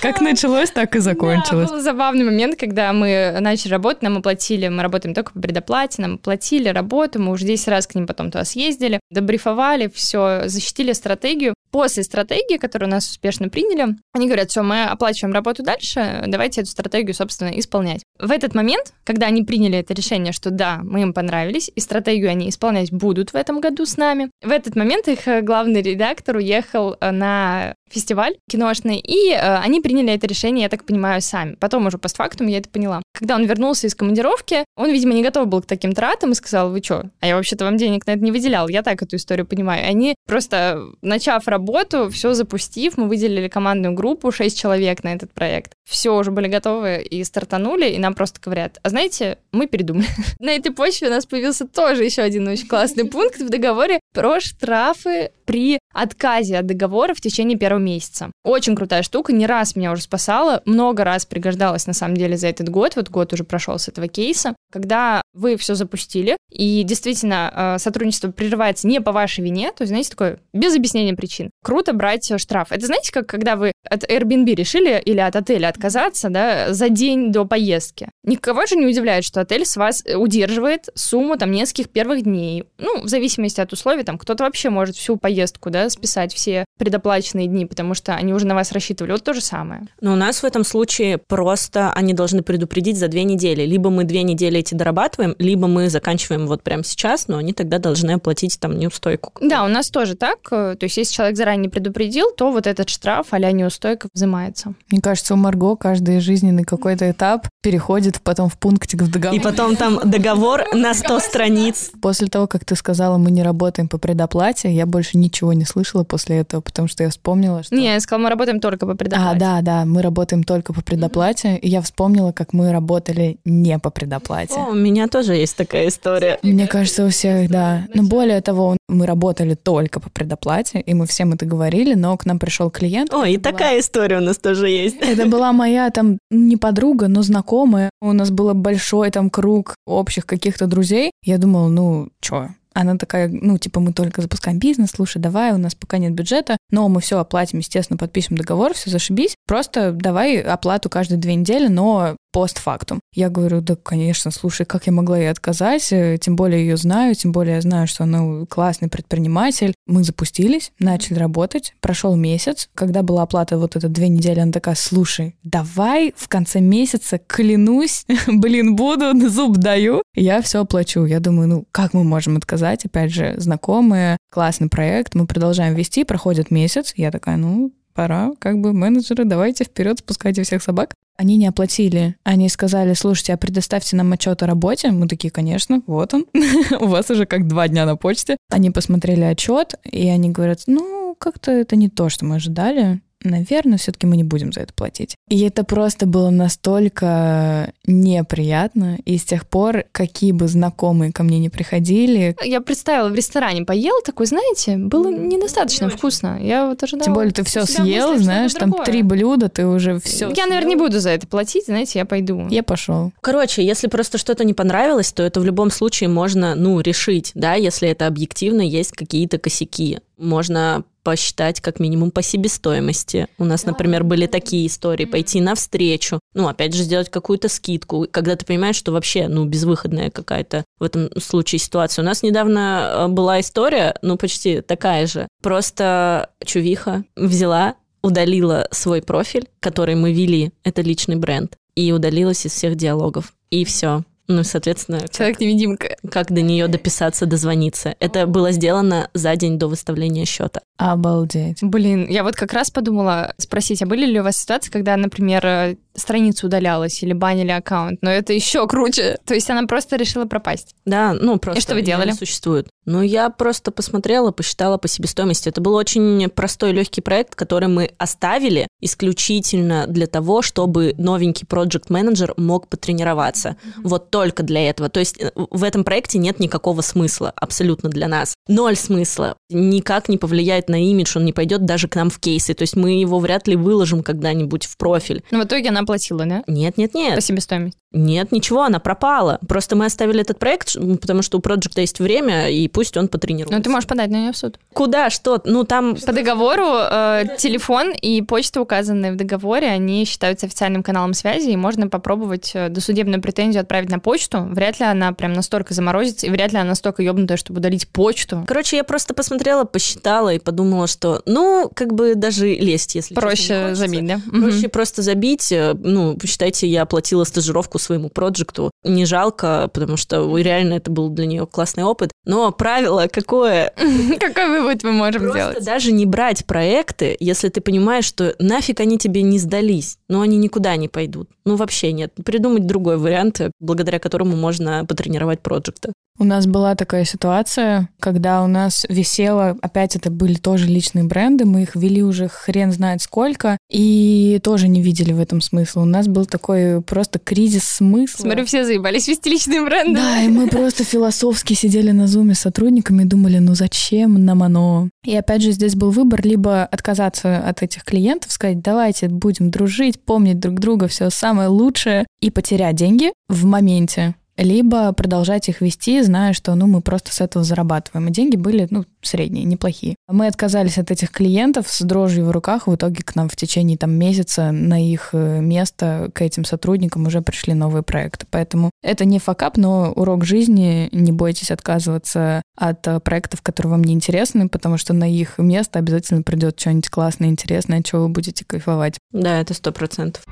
Как началось, так и закончилось. был забавный момент, когда мы начали работать, нам оплатили, мы работаем только по предоплате, нам оплатили работу, мы уже 10 раз к ним потом туда съездили, добрифовали, все, защитили стратегию. После стратегии, которую нас успешно приняли, они говорят, все, мы оплачиваем работу дальше, давайте эту стратегию, собственно, исполнять. В этот момент, когда они приняли это решение, что да, мы им понравились, и стратегию они исполнять будут в этом году с нами, в этот момент их э, главный редактор уехал э, на фестиваль киношный, и э, они приняли это решение, я так понимаю, сами. Потом уже постфактум я это поняла. Когда он вернулся из командировки, он, видимо, не готов был к таким тратам и сказал, вы что? А я вообще-то вам денег на это не выделял. Я так эту историю понимаю. Они просто, начав работу, все запустив, мы выделили командную группу, 6 человек на этот проект. Все уже были готовы и стартанули, и нам просто говорят, а знаете, мы передумали. [LAUGHS] На этой почве у нас появился тоже еще один очень классный пункт в договоре. Про штрафы при отказе от договора в течение первого месяца. Очень крутая штука, не раз меня уже спасала, много раз пригождалась на самом деле за этот год, вот год уже прошел с этого кейса, когда вы все запустили, и действительно э, сотрудничество прерывается не по вашей вине, то есть, знаете, такое без объяснения причин. Круто брать штраф. Это знаете, как когда вы от Airbnb решили или от отеля отказаться, да, за день до поездки. Никого же не удивляет, что отель с вас удерживает сумму там нескольких первых дней. Ну, в зависимости от условий, там кто-то вообще может всю поездку, да, списать все предоплаченные дни, потому что они уже на вас рассчитывали. Вот то же самое. Но у нас в этом случае просто они должны предупредить за две недели. Либо мы две недели эти дорабатываем, либо мы заканчиваем вот прямо сейчас, но они тогда должны оплатить там неустойку. Да, у нас тоже так. То есть если человек заранее предупредил, то вот этот штраф а неустойка взимается. Мне кажется, у Марго каждый жизненный какой-то этап переходит потом в пунктик в договор. И потом там договор на 100 страниц. После того, как ты сказала, мы не работаем по предоплате, я больше ничего не слышала после этого, потому что я вспомнила, что... Не, я сказала, мы работаем только по предоплате. А, да, да, мы работаем только по предоплате. И я вспомнила, как мы работали не по предоплате. О, у меня тоже есть такая история. Мне кажется, у всех, да. Но более того, мы работали только по предоплате, и мы всем это говорили, но к нам пришел клиент. О, и такая история у нас тоже есть. Это была моя там не подруга, но знакомая. У нас был большой там круг общих каких-то друзей. Я думала, ну, чё, она такая, ну, типа, мы только запускаем бизнес, слушай, давай, у нас пока нет бюджета, но мы все оплатим, естественно, подпишем договор, все зашибись. Просто давай оплату каждые две недели, но постфактум. Я говорю, да, конечно, слушай, как я могла ей отказать, э, тем более ее знаю, тем более я знаю, что она классный предприниматель. Мы запустились, начали работать, прошел месяц, когда была оплата вот это две недели, она такая, слушай, давай в конце месяца, клянусь, [LAUGHS] блин, буду, зуб даю, я все оплачу. Я думаю, ну, как мы можем отказать? Опять же, знакомые, классный проект, мы продолжаем вести, проходит месяц, я такая, ну, пора, как бы, менеджеры, давайте вперед, спускайте всех собак. Они не оплатили. Они сказали, слушайте, а предоставьте нам отчет о работе. Мы такие, конечно, вот он. [LAUGHS] У вас уже как два дня на почте. Они посмотрели отчет, и они говорят, ну, как-то это не то, что мы ожидали наверное, все-таки мы не будем за это платить. И это просто было настолько неприятно. И с тех пор, какие бы знакомые ко мне не приходили... Я представила, в ресторане поел такой, знаете, было недостаточно не вкусно. Я вот ожидала... Тем более ты все съел, мысли, знаешь, там другое. три блюда, ты уже все Я, съел. наверное, не буду за это платить, знаете, я пойду. Я пошел. Короче, если просто что-то не понравилось, то это в любом случае можно, ну, решить, да, если это объективно есть какие-то косяки. Можно посчитать как минимум по себестоимости. У нас, например, были такие истории, пойти навстречу, ну, опять же, сделать какую-то скидку, когда ты понимаешь, что вообще, ну, безвыходная какая-то в этом случае ситуация. У нас недавно э, была история, ну, почти такая же. Просто чувиха взяла, удалила свой профиль, который мы вели, это личный бренд, и удалилась из всех диалогов. И все. Ну, соответственно... Человек-невидимка. Как, как до нее дописаться, дозвониться. Это было сделано за день до выставления счета. Обалдеть. Блин, я вот как раз подумала спросить, а были ли у вас ситуации, когда, например, страница удалялась или банили аккаунт, но это еще круче. То есть она просто решила пропасть. Да, ну просто. И что вы делали? Существует. Ну, я просто посмотрела, посчитала по себестоимости. Это был очень простой, легкий проект, который мы оставили исключительно для того, чтобы новенький проект менеджер мог потренироваться. Mm-hmm. Вот только для этого. То есть э, в этом проекте нет никакого смысла абсолютно для нас. Ноль смысла. Никак не повлияет на имидж, он не пойдет даже к нам в кейсы. То есть мы его вряд ли выложим когда-нибудь в профиль. Но в итоге она оплатила, да? Нет, нет, нет. По себестоимости? Нет, ничего, она пропала. Просто мы оставили этот проект, потому что у проекта есть время, и пусть он потренируется. Ну, ты можешь подать на нее в суд. Куда? Что? Ну, там... По договору э, телефон и почта, указанные в договоре, они считаются официальным каналом связи, и можно попробовать э, досудебную претензию отправить на почту. Вряд ли она прям настолько заморозится, и вряд ли она настолько ёбнутая, чтобы удалить почту. Короче, я просто посмотрела, посчитала и подумала, что, ну, как бы даже лезть, если Проще забить, да? Проще угу. просто забить. Э, ну, посчитайте, я оплатила стажировку своему проекту. Не жалко, потому что реально это был для нее классный опыт. Но правило какое? [LAUGHS] Какой вывод мы можем сделать? даже не брать проекты, если ты понимаешь, что нафиг они тебе не сдались, но они никуда не пойдут. Ну, вообще нет. Придумать другой вариант, благодаря которому можно потренировать проекты. У нас была такая ситуация, когда у нас висело, опять это были тоже личные бренды, мы их вели уже хрен знает сколько, и тоже не видели в этом смысла. У нас был такой просто кризис смысла. Смотрю, все заебались вести личные бренды. Да, и мы просто философски сидели на зуме с сотрудниками и думали, ну зачем нам оно? И опять же здесь был выбор либо отказаться от этих клиентов, сказать, давайте будем дружить, помнить друг друга, все самое лучшее, и потерять деньги в моменте, либо продолжать их вести, зная, что ну, мы просто с этого зарабатываем. И деньги были ну, средние, неплохие. Мы отказались от этих клиентов с дрожью в руках. В итоге к нам в течение там, месяца на их э, место, к этим сотрудникам уже пришли новые проекты. Поэтому это не факап, но урок жизни. Не бойтесь отказываться от э, проектов, которые вам не интересны, потому что на их место обязательно придет что-нибудь классное, интересное, от чего вы будете кайфовать. Да, это сто процентов.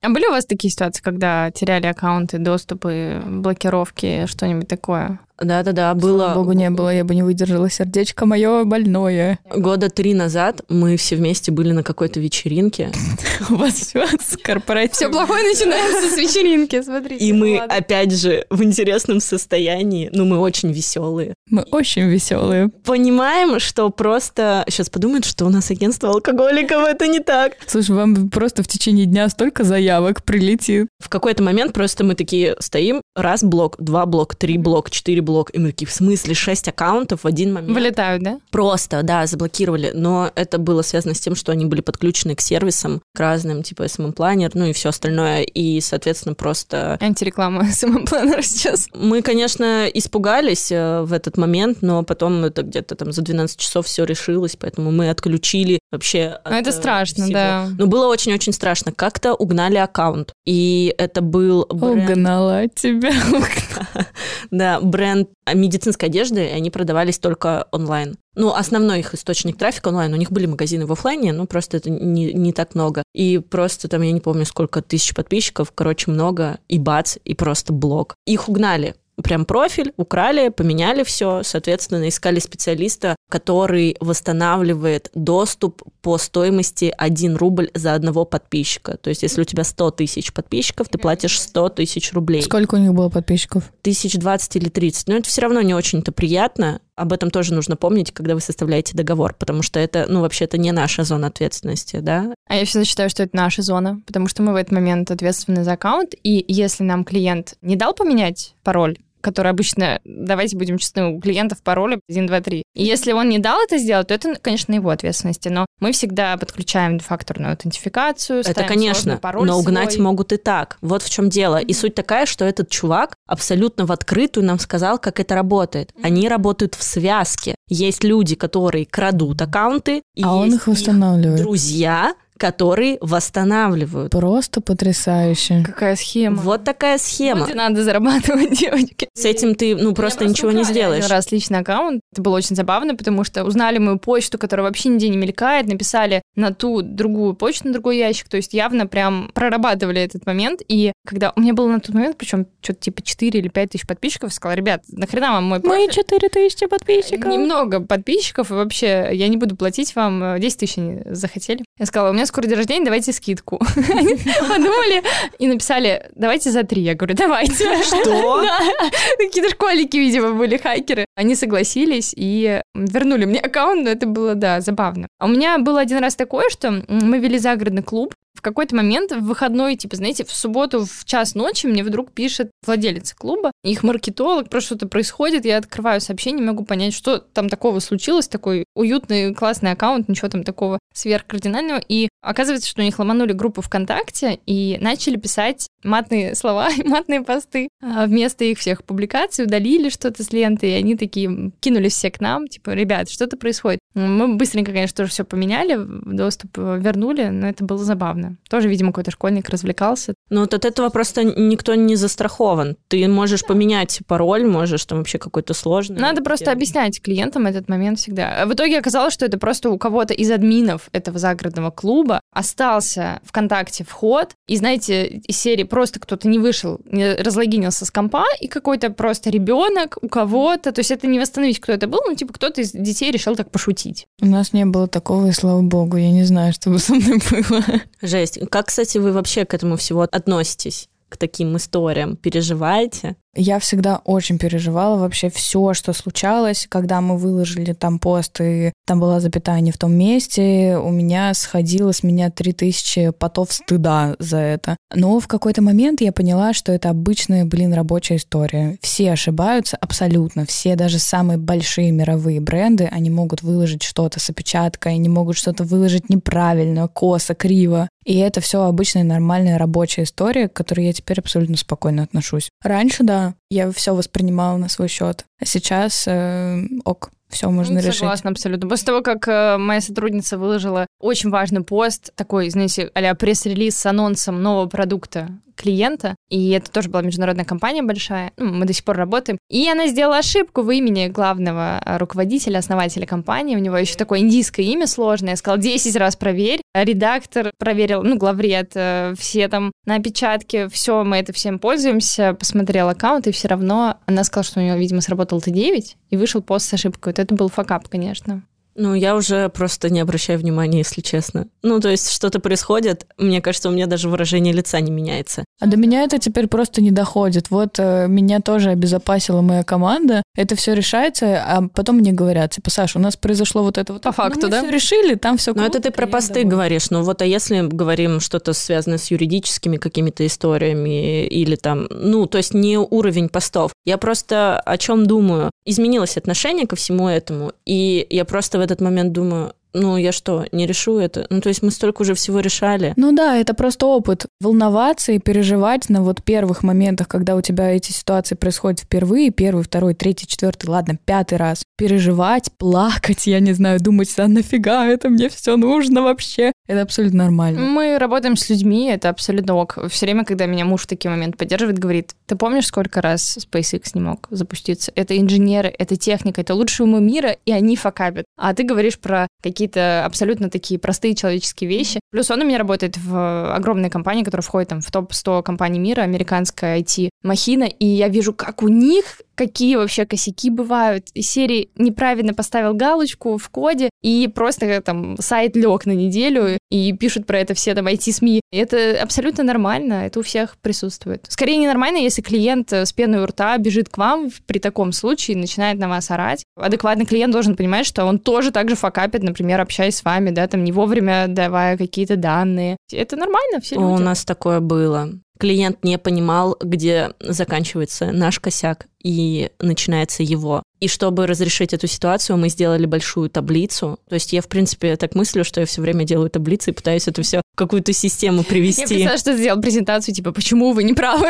А были у вас такие ситуации, когда теряли аккаунты, доступы, блокировки, что-нибудь такое? Да-да-да, было... Слава богу, не было, я бы не выдержала. Сердечко мое больное. Года три назад мы все вместе были на какой-то вечеринке. [LAUGHS] У вас все с корпоратива. Все плохое начинается с вечеринки, смотрите. И мы, опять же, в интересном состоянии. Ну, мы очень веселые. Мы очень веселые. Понимаем, что просто... Сейчас подумают, что у нас агентство алкоголиков, это не так. Слушай, вам просто в течение дня столько заявок прилетит. В какой-то момент просто мы такие стоим, раз блок, два блок, три блок, четыре блок. И мы такие, в смысле, шесть аккаунтов в один момент? Вылетают, да? Просто, да, заблокировали. Но это было связано с тем, что они были подключены к сервисам, к разным, типа SMM-планер, ну и все остальное. И, соответственно, просто... Антиреклама [LAUGHS] SMM-планера сейчас. Мы, конечно, испугались э, в этот момент, но потом это где-то там за 12 часов все решилось, поэтому мы отключили вообще... Ну, это э, страшно, всего. да. Ну, было очень-очень страшно. Как-то угнали аккаунт. И это был бренд... Угнала тебя. [LAUGHS] Да, бренд медицинской одежды, и они продавались только онлайн. Ну, основной их источник трафика онлайн. У них были магазины в офлайне, но просто это не, не так много. И просто там, я не помню, сколько тысяч подписчиков, короче, много, и бац, и просто блок. Их угнали прям профиль, украли, поменяли все, соответственно, искали специалиста, который восстанавливает доступ по стоимости 1 рубль за одного подписчика. То есть, если у тебя 100 тысяч подписчиков, ты платишь 100 тысяч рублей. Сколько у них было подписчиков? Тысяч двадцать или 30. Но это все равно не очень-то приятно. Об этом тоже нужно помнить, когда вы составляете договор, потому что это, ну, вообще, это не наша зона ответственности, да? А я всегда считаю, что это наша зона, потому что мы в этот момент ответственны за аккаунт, и если нам клиент не дал поменять пароль, который обычно, давайте будем честны, у клиентов пароли 1, 2, 3. И если он не дал это сделать, то это, конечно, его ответственности. Но мы всегда подключаем двухфакторную аутентификацию. Это, конечно, пароль но угнать свой. могут и так. Вот в чем дело. И суть такая, что этот чувак абсолютно в открытую нам сказал, как это работает. Они работают в связке. Есть люди, которые крадут аккаунты, и А он их восстанавливает. друзья, которые восстанавливают. Просто потрясающе. Какая схема. Вот такая схема. Вот надо зарабатывать, [LAUGHS] девочки. С этим ты, ну, просто Меня ничего не сделаешь. Один раз личный аккаунт. Это было очень забавно, потому что узнали мою почту, которая вообще нигде не мелькает, написали на ту другую почту, на другой ящик. То есть явно прям прорабатывали этот момент. И когда у меня было на тот момент, причем что-то типа 4 или 5 тысяч подписчиков, я сказала, ребят, нахрена вам мой Мои профиль? 4 тысячи подписчиков. Немного подписчиков, и вообще я не буду платить вам, э, 10 тысяч они захотели. Я сказала, у меня скоро день рождения, давайте скидку. [LAUGHS] Они подумали и написали, давайте за три. Я говорю, давайте. Что? [LAUGHS] Какие-то школьники, видимо, были хакеры. Они согласились и вернули мне [LAUGHS] аккаунт, но это было, да, забавно. А у меня было один раз такое, что мы вели загородный клуб, в какой-то момент в выходной, типа, знаете, в субботу в час ночи мне вдруг пишет владелец клуба, их маркетолог, просто что-то происходит, я открываю сообщение, могу понять, что там такого случилось, такой уютный, классный аккаунт, ничего там такого сверхкардинального, и оказывается, что у них ломанули группу ВКонтакте и начали писать матные слова [LAUGHS] и матные посты. А вместо их всех публикаций удалили что-то с ленты, и они такие кинулись все к нам, типа, ребят, что-то происходит. Мы быстренько, конечно, тоже все поменяли, доступ э, вернули, но это было забавно. Тоже, видимо, какой-то школьник развлекался. Ну, вот от этого просто никто не застрахован. Ты можешь поменять пароль, можешь там вообще какой-то сложный. Надо просто объяснять клиентам этот момент всегда. А В итоге оказалось, что это просто у кого-то из админов этого загородного клуба остался ВКонтакте вход, и, знаете, из серии просто кто-то не вышел, не разлогинился с компа, и какой-то просто ребенок у кого-то, то есть это не восстановить, кто это был, ну, типа, кто-то из детей решил так пошутить. У нас не было такого, и слава богу, я не знаю, что бы со мной было. Жесть. Как, кстати, вы вообще к этому всего относитесь? К таким историям? Переживаете? Я всегда очень переживала вообще все, что случалось, когда мы выложили там пост, и там была запятая не в том месте, у меня сходило с меня 3000 потов стыда за это. Но в какой-то момент я поняла, что это обычная, блин, рабочая история. Все ошибаются абсолютно, все, даже самые большие мировые бренды, они могут выложить что-то с опечаткой, они могут что-то выложить неправильно, косо, криво. И это все обычная нормальная рабочая история, к которой я теперь абсолютно спокойно отношусь. Раньше, да, я все воспринимала на свой счет. А сейчас э, ок, все можно ну, решить. Согласна абсолютно. После того, как э, моя сотрудница выложила очень важный пост, такой, знаете, а пресс-релиз с анонсом нового продукта клиента, и это тоже была международная компания большая, ну, мы до сих пор работаем, и она сделала ошибку в имени главного э, руководителя, основателя компании, у него еще такое индийское имя сложное, я сказала, 10 раз проверь, редактор проверил, ну, главред, э, все там на опечатке, все, мы это всем пользуемся, посмотрел аккаунт, и все равно она сказала, что у него, видимо, сработал Т9, и вышел пост с ошибкой. Вот это был факап, конечно. Ну, я уже просто не обращаю внимания, если честно. Ну, то есть что-то происходит, мне кажется, у меня даже выражение лица не меняется. А до меня это теперь просто не доходит. Вот э, меня тоже обезопасила моя команда. Это все решается, а потом мне говорят, типа, Саша, у нас произошло вот это вот. По факту, ну, да? все решили, там все Ну, это ты про посты говоришь. Ну, вот, а если говорим что-то связанное с юридическими какими-то историями или там, ну, то есть не уровень постов. Я просто о чем думаю? Изменилось отношение ко всему этому, и я просто в этот момент думаю, ну, я что, не решу это? Ну, то есть мы столько уже всего решали. Ну да, это просто опыт. Волноваться и переживать на вот первых моментах, когда у тебя эти ситуации происходят впервые, первый, второй, третий, четвертый, ладно, пятый раз. Переживать, плакать, я не знаю, думать, а нафига это мне все нужно вообще? Это абсолютно нормально. Мы работаем с людьми, это абсолютно ок. Все время, когда меня муж в такие моменты поддерживает, говорит, ты помнишь, сколько раз SpaceX не мог запуститься? Это инженеры, это техника, это лучшие умы мира, и они факапят. А ты говоришь про какие какие-то абсолютно такие простые человеческие вещи. Плюс он у меня работает в огромной компании, которая входит там в топ-100 компаний мира, американская IT-махина, и я вижу, как у них какие вообще косяки бывают. Из серии неправильно поставил галочку в коде, и просто там сайт лег на неделю, и пишут про это все там IT-СМИ. Это абсолютно нормально, это у всех присутствует. Скорее ненормально, если клиент с пеной у рта бежит к вам при таком случае и начинает на вас орать. Адекватный клиент должен понимать, что он тоже так же факапит, например, общаясь с вами, да, там не вовремя давая какие-то данные. Это нормально, все люди. У нас такое было клиент не понимал, где заканчивается наш косяк и начинается его. И чтобы разрешить эту ситуацию, мы сделали большую таблицу. То есть я, в принципе, так мыслю, что я все время делаю таблицы и пытаюсь это все в какую-то систему привести. Я представляю, что ты сделал презентацию, типа, почему вы не правы?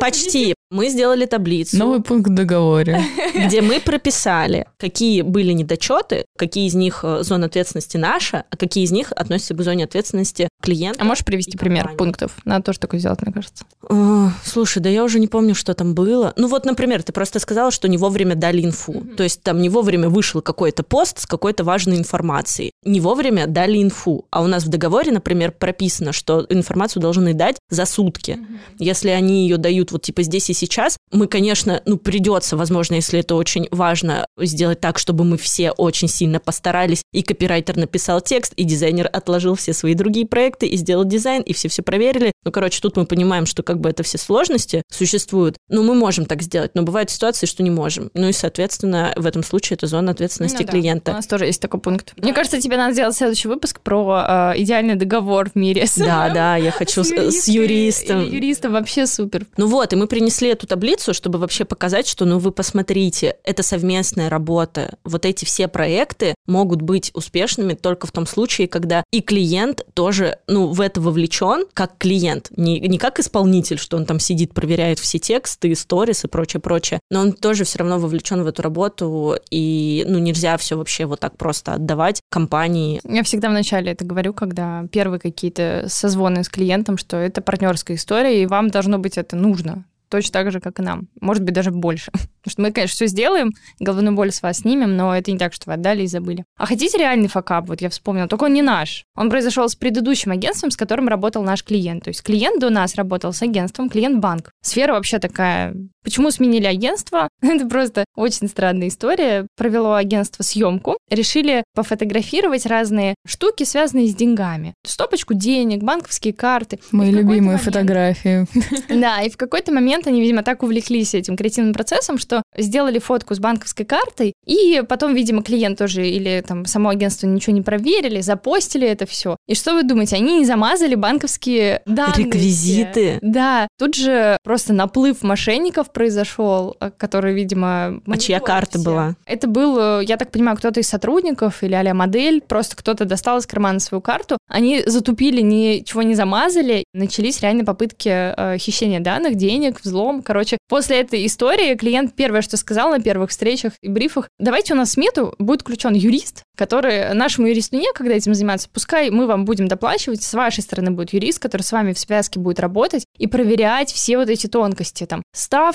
Почти. Мы сделали таблицу. Новый пункт в договоре. [LAUGHS] Где мы прописали, какие были недочеты, какие из них э, зона ответственности наша, а какие из них относятся к зоне ответственности клиента. А можешь привести пример пунктов? Надо тоже такое сделать, мне кажется. Слушай, да я уже не помню, что там было. Ну вот, например, ты просто сказала, что не вовремя дали инфу. Mm-hmm. То есть там не вовремя вышел какой-то пост с какой-то важной информацией. Не вовремя дали инфу. А у нас в договоре, например, прописано, что информацию должны дать за сутки. Mm-hmm. Если они ее дают вот типа здесь и сейчас, мы, конечно, ну придется, возможно, если это очень важно, сделать так, чтобы мы все очень сильно постарались, и копирайтер написал текст, и дизайнер отложил все свои другие проекты, и сделал дизайн, и все все проверили. Ну, короче, тут мы понимаем, что как бы это все сложности существуют. Ну, мы можем так сделать, но бывают ситуации, что не можем. Ну и, соответственно, в этом случае это зона ответственности ну, клиента. Да. У нас тоже есть такой пункт. Да. Мне кажется, тебе надо сделать следующий выпуск про э, идеальный договор в мире. Да, да, я хочу с, с юристом. Юристом вообще супер. Ну вот, и мы принесли эту таблицу, чтобы вообще показать, что, ну, вы посмотрите, это совместная работа. Вот эти все проекты могут быть успешными только в том случае, когда и клиент тоже, ну, в это вовлечен как клиент, не, не как исполнитель, что он там сидит, проверяет все тексты, сторис и прочее, прочее, но он тоже все равно вовлечен в эту работу, и, ну, нельзя все вообще вот так просто отдавать компании. Я всегда вначале это говорю, когда первые какие-то созвоны с клиентом, что это партнерская история, и вам должно быть это нужно точно так же, как и нам. Может быть, даже больше. [LAUGHS] Потому что мы, конечно, все сделаем, головную боль с вас снимем, но это не так, что вы отдали и забыли. А хотите реальный факап? Вот я вспомнила, только он не наш. Он произошел с предыдущим агентством, с которым работал наш клиент. То есть клиент до нас работал с агентством, клиент банк. Сфера вообще такая Почему сменили агентство? [LAUGHS] Это просто очень странная история. Провело агентство съемку. Решили пофотографировать разные штуки, связанные с деньгами. Стопочку денег, банковские карты. Мои любимые фотографии. [LAUGHS] Да, и в какой-то момент они, видимо, так увлеклись этим креативным процессом, что сделали фотку с банковской картой, и потом, видимо, клиент тоже или там само агентство ничего не проверили, запостили это все. И что вы думаете, они не замазали банковские данные? Реквизиты. Да, тут же просто наплыв мошенников произошел, э, который, видимо... А чья карта все. была? Это был, э, я так понимаю, кто-то из сотрудников или а модель, просто кто-то достал из кармана свою карту, они затупили, ничего не замазали, начались реально попытки э, хищения данных, денег, взлом. Короче, после этой истории клиент первое, что сказал на первых встречах и брифах, давайте у нас смету будет включен юрист, который нашему юристу некогда этим заниматься, пускай мы вам будем доплачивать, с вашей стороны будет юрист, который с вами в связке будет работать и проверять все вот эти тонкости, там,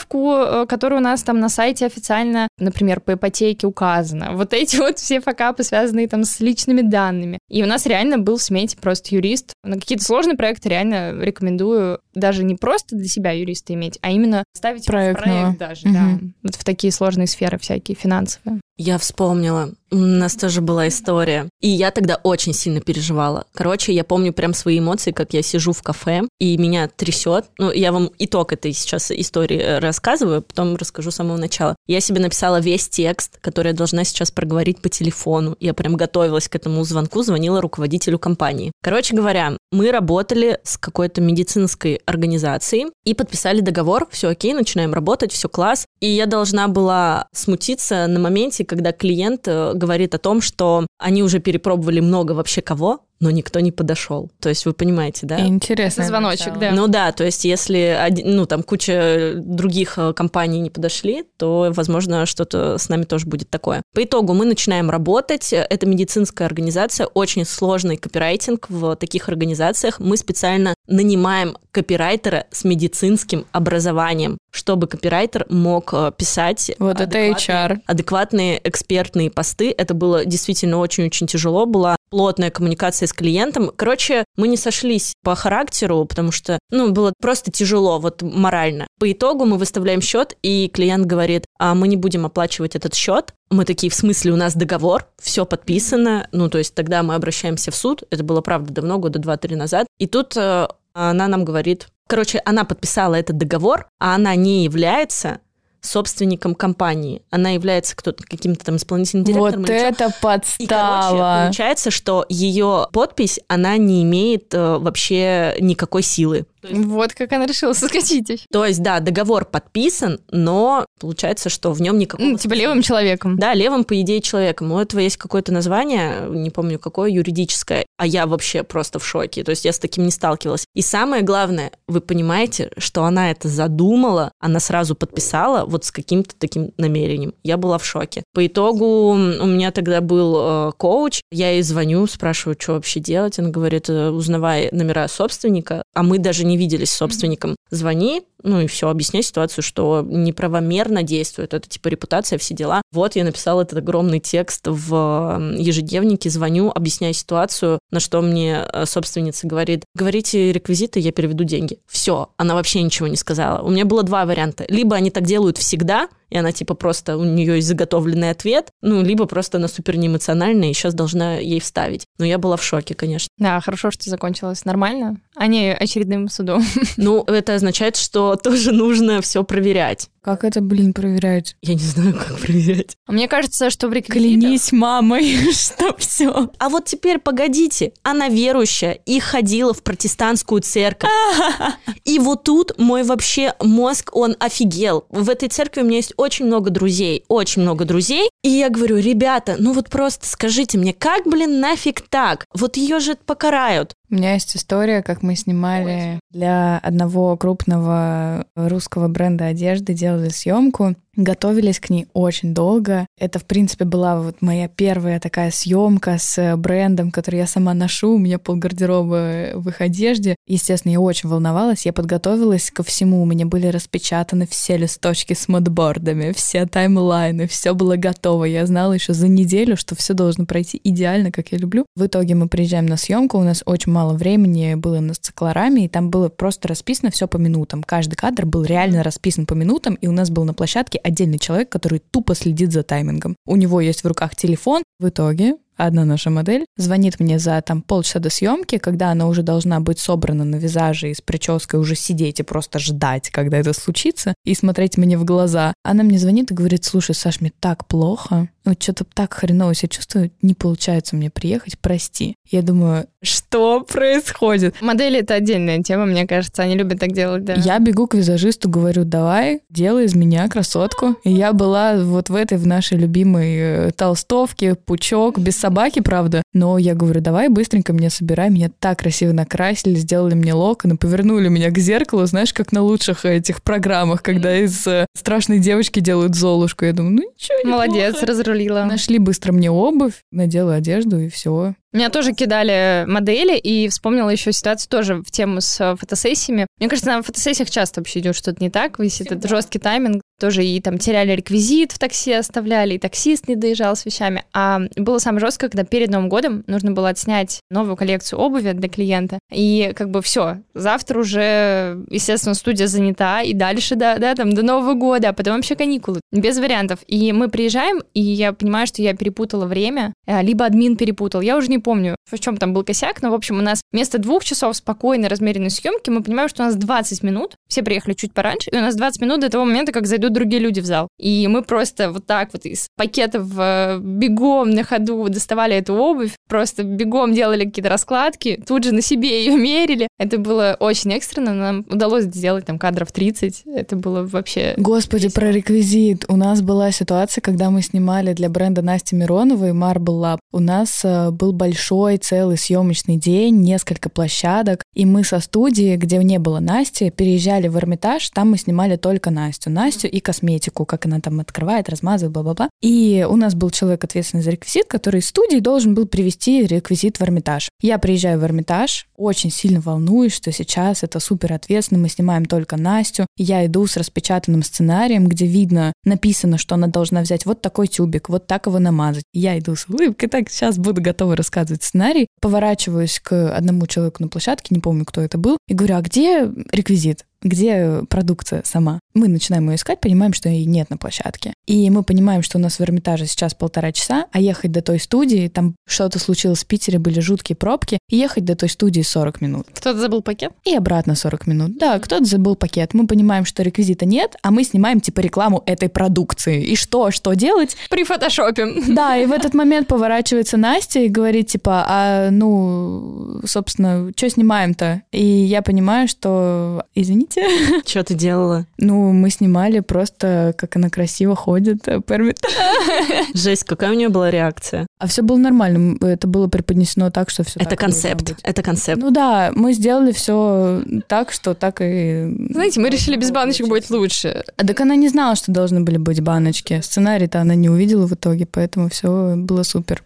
ставку, э, которая у нас там на сайте официально, например, по ипотеке указана, вот эти вот все факапы, связанные там с личными данными. И у нас реально был в смете просто юрист. На какие-то сложные проекты реально рекомендую даже не просто для себя юриста иметь, а именно ставить проект даже, Мгм. да. Вот в такие сложные сферы всякие, финансовые. Я вспомнила. У нас тоже была история. И я тогда очень сильно переживала. Короче, я помню прям свои эмоции, как я сижу в кафе, и меня трясет. Ну, я вам итог этой сейчас истории э, рассказываю, потом расскажу с самого начала. Я себе написала весь текст, который я должна сейчас проговорить по телефону. Я прям готовилась к этому звонку, звонила руководителю компании. Короче говоря, мы работали с какой-то медицинской организацией и подписали договор. Все окей, начинаем работать, все класс. И я должна была смутиться на моменте, когда клиент э, говорит о том, что они уже перепробовали много вообще кого, но никто не подошел. То есть вы понимаете, да? Интересно. Это звоночек, да. Ну да, то есть если один- ну, там куча других э, компаний не подошли, то, возможно, что-то с нами тоже будет такое. По итогу мы начинаем работать. Это медицинская организация, очень сложный копирайтинг в таких организациях. Мы специально нанимаем копирайтера с медицинским образованием, чтобы копирайтер мог э, писать Вот это адекватные- HR. адекватные экспертные посты. Это было действительно очень-очень тяжело. Была плотная коммуникация с клиентом. Короче, мы не сошлись по характеру, потому что, ну, было просто тяжело, вот морально. По итогу мы выставляем счет, и клиент говорит, а мы не будем оплачивать этот счет. Мы такие, в смысле, у нас договор, все подписано. Ну, то есть тогда мы обращаемся в суд. Это было, правда, давно, года два-три назад. И тут э, она нам говорит, короче, она подписала этот договор, а она не является собственником компании. Она является кто-то каким-то там исполнительным директором. Вот или чё. это И, короче, подстава. получается, что ее подпись, она не имеет э, вообще никакой силы. Вот как она решила соскочить. То есть, да, договор подписан, но получается, что в нем никакого... Ну, типа левым человеком. Да, левым, по идее, человеком. У этого есть какое-то название, не помню какое, юридическое, а я вообще просто в шоке. То есть я с таким не сталкивалась. И самое главное, вы понимаете, что она это задумала, она сразу подписала вот с каким-то таким намерением. Я была в шоке. По итогу у меня тогда был э, коуч, я ей звоню, спрашиваю, что вообще делать. Она говорит, «Э, узнавай номера собственника, а мы даже не виделись с собственником. Звони, ну и все, объясняй ситуацию, что неправомерно действует, это типа репутация, все дела. Вот я написала этот огромный текст в ежедневнике, звоню, объясняю ситуацию, на что мне э, собственница говорит, говорите реквизиты, я переведу деньги. Все, она вообще ничего не сказала. У меня было два варианта. Либо они так делают всегда, и она типа просто, у нее есть заготовленный ответ, ну, либо просто она супер неэмоциональная и сейчас должна ей вставить. Но я была в шоке, конечно. Да, хорошо, что закончилось нормально, а не очередным судом. Ну, это означает, что тоже нужно все проверять. Как это, блин, проверять? Я не знаю, как проверять. Мне кажется, что в реквизитах... Клянись мамой, [LAUGHS] что все. А вот теперь погодите, она верующая и ходила в протестантскую церковь. [LAUGHS] И вот тут мой вообще мозг, он офигел. В этой церкви у меня есть очень много друзей, очень много друзей. И я говорю, ребята, ну вот просто скажите мне, как, блин, нафиг так? Вот ее же покарают. У меня есть история, как мы снимали для одного крупного русского бренда одежды, делали съемку, готовились к ней очень долго. Это, в принципе, была вот моя первая такая съемка с брендом, который я сама ношу. У меня полгардероба в их одежде. Естественно, я очень волновалась. Я подготовилась ко всему. У меня были распечатаны все листочки с модбордами, все таймлайны, все было готово. Я знала еще за неделю, что все должно пройти идеально, как я люблю. В итоге мы приезжаем на съемку, у нас очень мало времени было на циклораме, и там было просто расписано все по минутам. Каждый кадр был реально расписан по минутам, и у нас был на площадке отдельный человек, который тупо следит за таймингом. У него есть в руках телефон. В итоге одна наша модель звонит мне за там полчаса до съемки, когда она уже должна быть собрана на визаже и с прической уже сидеть и просто ждать, когда это случится, и смотреть мне в глаза. Она мне звонит и говорит, слушай, Саш, мне так плохо, вот что-то так хреново себя чувствую, не получается мне приехать, прости. Я думаю, что происходит? Модели — это отдельная тема, мне кажется, они любят так делать, да. Я бегу к визажисту, говорю, давай, делай из меня красотку. И я была вот в этой, в нашей любимой э, толстовке, пучок, без собаки, правда. Но я говорю, давай быстренько мне собирай. Меня так красиво накрасили, сделали мне локоны, повернули меня к зеркалу, знаешь, как на лучших этих программах, когда из э, страшной девочки делают Золушку. Я думаю, ну ничего, Молодец, разрулила. Нашли быстро мне обувь, надела одежду и все. Меня тоже кидали модели, и вспомнила еще ситуацию тоже в тему с э, фотосессиями. Мне кажется, на фотосессиях часто вообще идет что-то не так, висит Всегда. этот жесткий тайминг. Тоже и там теряли реквизит в такси, оставляли, и таксист не доезжал с вещами. А было самое жесткое, когда перед Новым годом нужно было отснять новую коллекцию обуви для клиента. И как бы все, завтра уже, естественно, студия занята, и дальше, да, да, там до Нового года, а потом вообще каникулы. Без вариантов. И мы приезжаем, и я понимаю, что я перепутала время, э, либо админ перепутал. Я уже не помню, в чем там был косяк, но, в общем, у нас вместо двух часов спокойной, размеренной съемки мы понимаем, что у нас 20 минут, все приехали чуть пораньше, и у нас 20 минут до того момента, как зайдут другие люди в зал. И мы просто вот так вот из пакетов э, бегом на ходу доставали эту обувь, просто бегом делали какие-то раскладки, тут же на себе ее [LAUGHS] мерили. Это было очень экстренно, нам удалось сделать там кадров 30, это было вообще... Господи, весело. про реквизит. У нас была ситуация, когда мы снимали для бренда Насти Мироновой Marble Lab. У нас э, был большой большой целый съемочный день, несколько площадок, и мы со студии, где не было Насти, переезжали в Эрмитаж, там мы снимали только Настю, Настю и косметику, как она там открывает, размазывает, бла-бла-бла. И у нас был человек, ответственный за реквизит, который из студии должен был привести реквизит в Эрмитаж. Я приезжаю в Эрмитаж, очень сильно волнуюсь, что сейчас это супер ответственно, мы снимаем только Настю. Я иду с распечатанным сценарием, где видно, написано, что она должна взять вот такой тюбик, вот так его намазать. Я иду с улыбкой, так сейчас буду готова рассказывать сценарий, поворачиваюсь к одному человеку на площадке, не помню, кто это был, и говорю, а где реквизит? Где продукция сама. Мы начинаем ее искать, понимаем, что ее нет на площадке. И мы понимаем, что у нас в Эрмитаже сейчас полтора часа, а ехать до той студии, там что-то случилось в Питере, были жуткие пробки, и ехать до той студии 40 минут. Кто-то забыл пакет? И обратно 40 минут. Да, кто-то забыл пакет. Мы понимаем, что реквизита нет, а мы снимаем типа рекламу этой продукции. И что, что делать? При фотошопе. [LAUGHS] Да, и в этот момент поворачивается Настя и говорит типа, а ну, собственно, что снимаем-то? И я понимаю, что, извините, извините. [LAUGHS] Что ты делала? Ну, мы снимали просто, как она красиво ходит э, по [LAUGHS] Жесть, какая у нее была реакция? А все было нормально. Это было преподнесено так, что все. Это концепт. Это концепт. Ну да, мы сделали все так, что так и. Знаете, мы решили без баночек будет лучше. А так она не знала, что должны были быть баночки. Сценарий-то она не увидела в итоге, поэтому все было супер.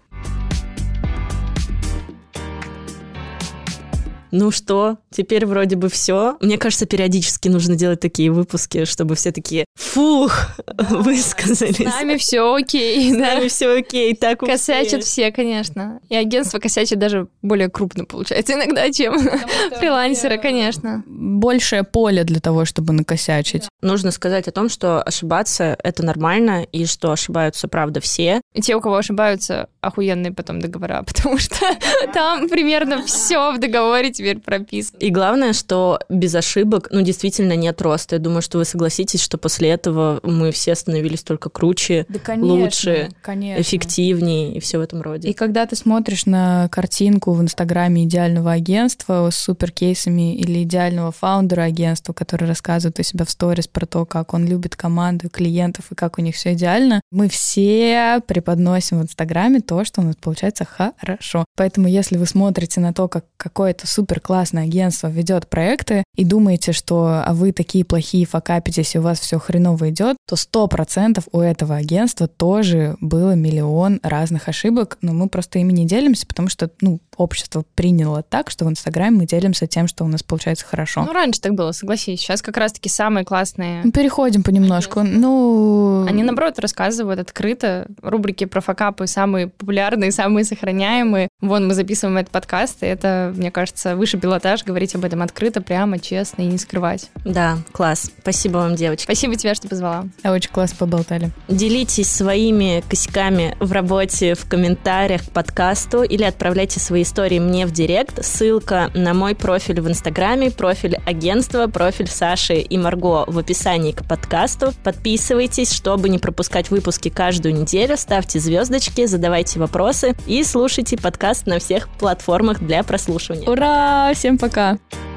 ну что, теперь вроде бы все. Мне кажется, периодически нужно делать такие выпуски, чтобы все такие, фух, [LAUGHS] высказались. С нами все окей. С нами все окей, так Косячат все, конечно. И агентство косячит даже более крупно, получается, иногда, чем [LAUGHS] фрилансеры, конечно. Большее поле для того, чтобы накосячить. Нужно сказать о том, что ошибаться — это нормально, и что ошибаются, правда, все. И те, у кого ошибаются, охуенные потом договора, [LAUGHS] потому что там примерно все в договоре теперь прописано. И главное, что без ошибок, ну, действительно нет роста. Я думаю, что вы согласитесь, что после этого мы все становились только круче, да, конечно, лучше, конечно. эффективнее и все в этом роде. И когда ты смотришь на картинку в Инстаграме идеального агентства с суперкейсами или идеального фаундера агентства, который рассказывает у себя в сторис про то, как он любит команду, клиентов и как у них все идеально, мы все преподносим в Инстаграме то, что у нас получается хорошо. Поэтому если вы смотрите на то, как какое-то супер классное агентство ведет проекты и думаете, что а вы такие плохие факапитесь, и у вас все хреново идет, то сто процентов у этого агентства тоже было миллион разных ошибок, но мы просто ими не делимся, потому что, ну, общество приняло так, что в Инстаграме мы делимся тем, что у нас получается хорошо. Ну, раньше так было, согласись. Сейчас как раз-таки самые классные... Переходим понемножку. Ну... Они, наоборот, рассказывают открыто. Рубрики про факапы самые популярные, самые сохраняемые. Вон, мы записываем этот подкаст, и это, мне кажется, высший пилотаж, говорить об этом открыто, прямо, честно и не скрывать. Да, класс. Спасибо вам, девочки. Спасибо тебе, что позвала. А очень классно поболтали. Делитесь своими косяками в работе в комментариях к подкасту или отправляйте свои истории мне в директ. Ссылка на мой профиль в Инстаграме, профиль агентства, профиль Саши и Марго в описании к подкасту. Подписывайтесь, чтобы не пропускать выпуски каждую неделю, ставьте звездочки, задавайте вопросы и слушайте подкаст на всех платформах для прослушивания. Ура! Всем пока! Yeah.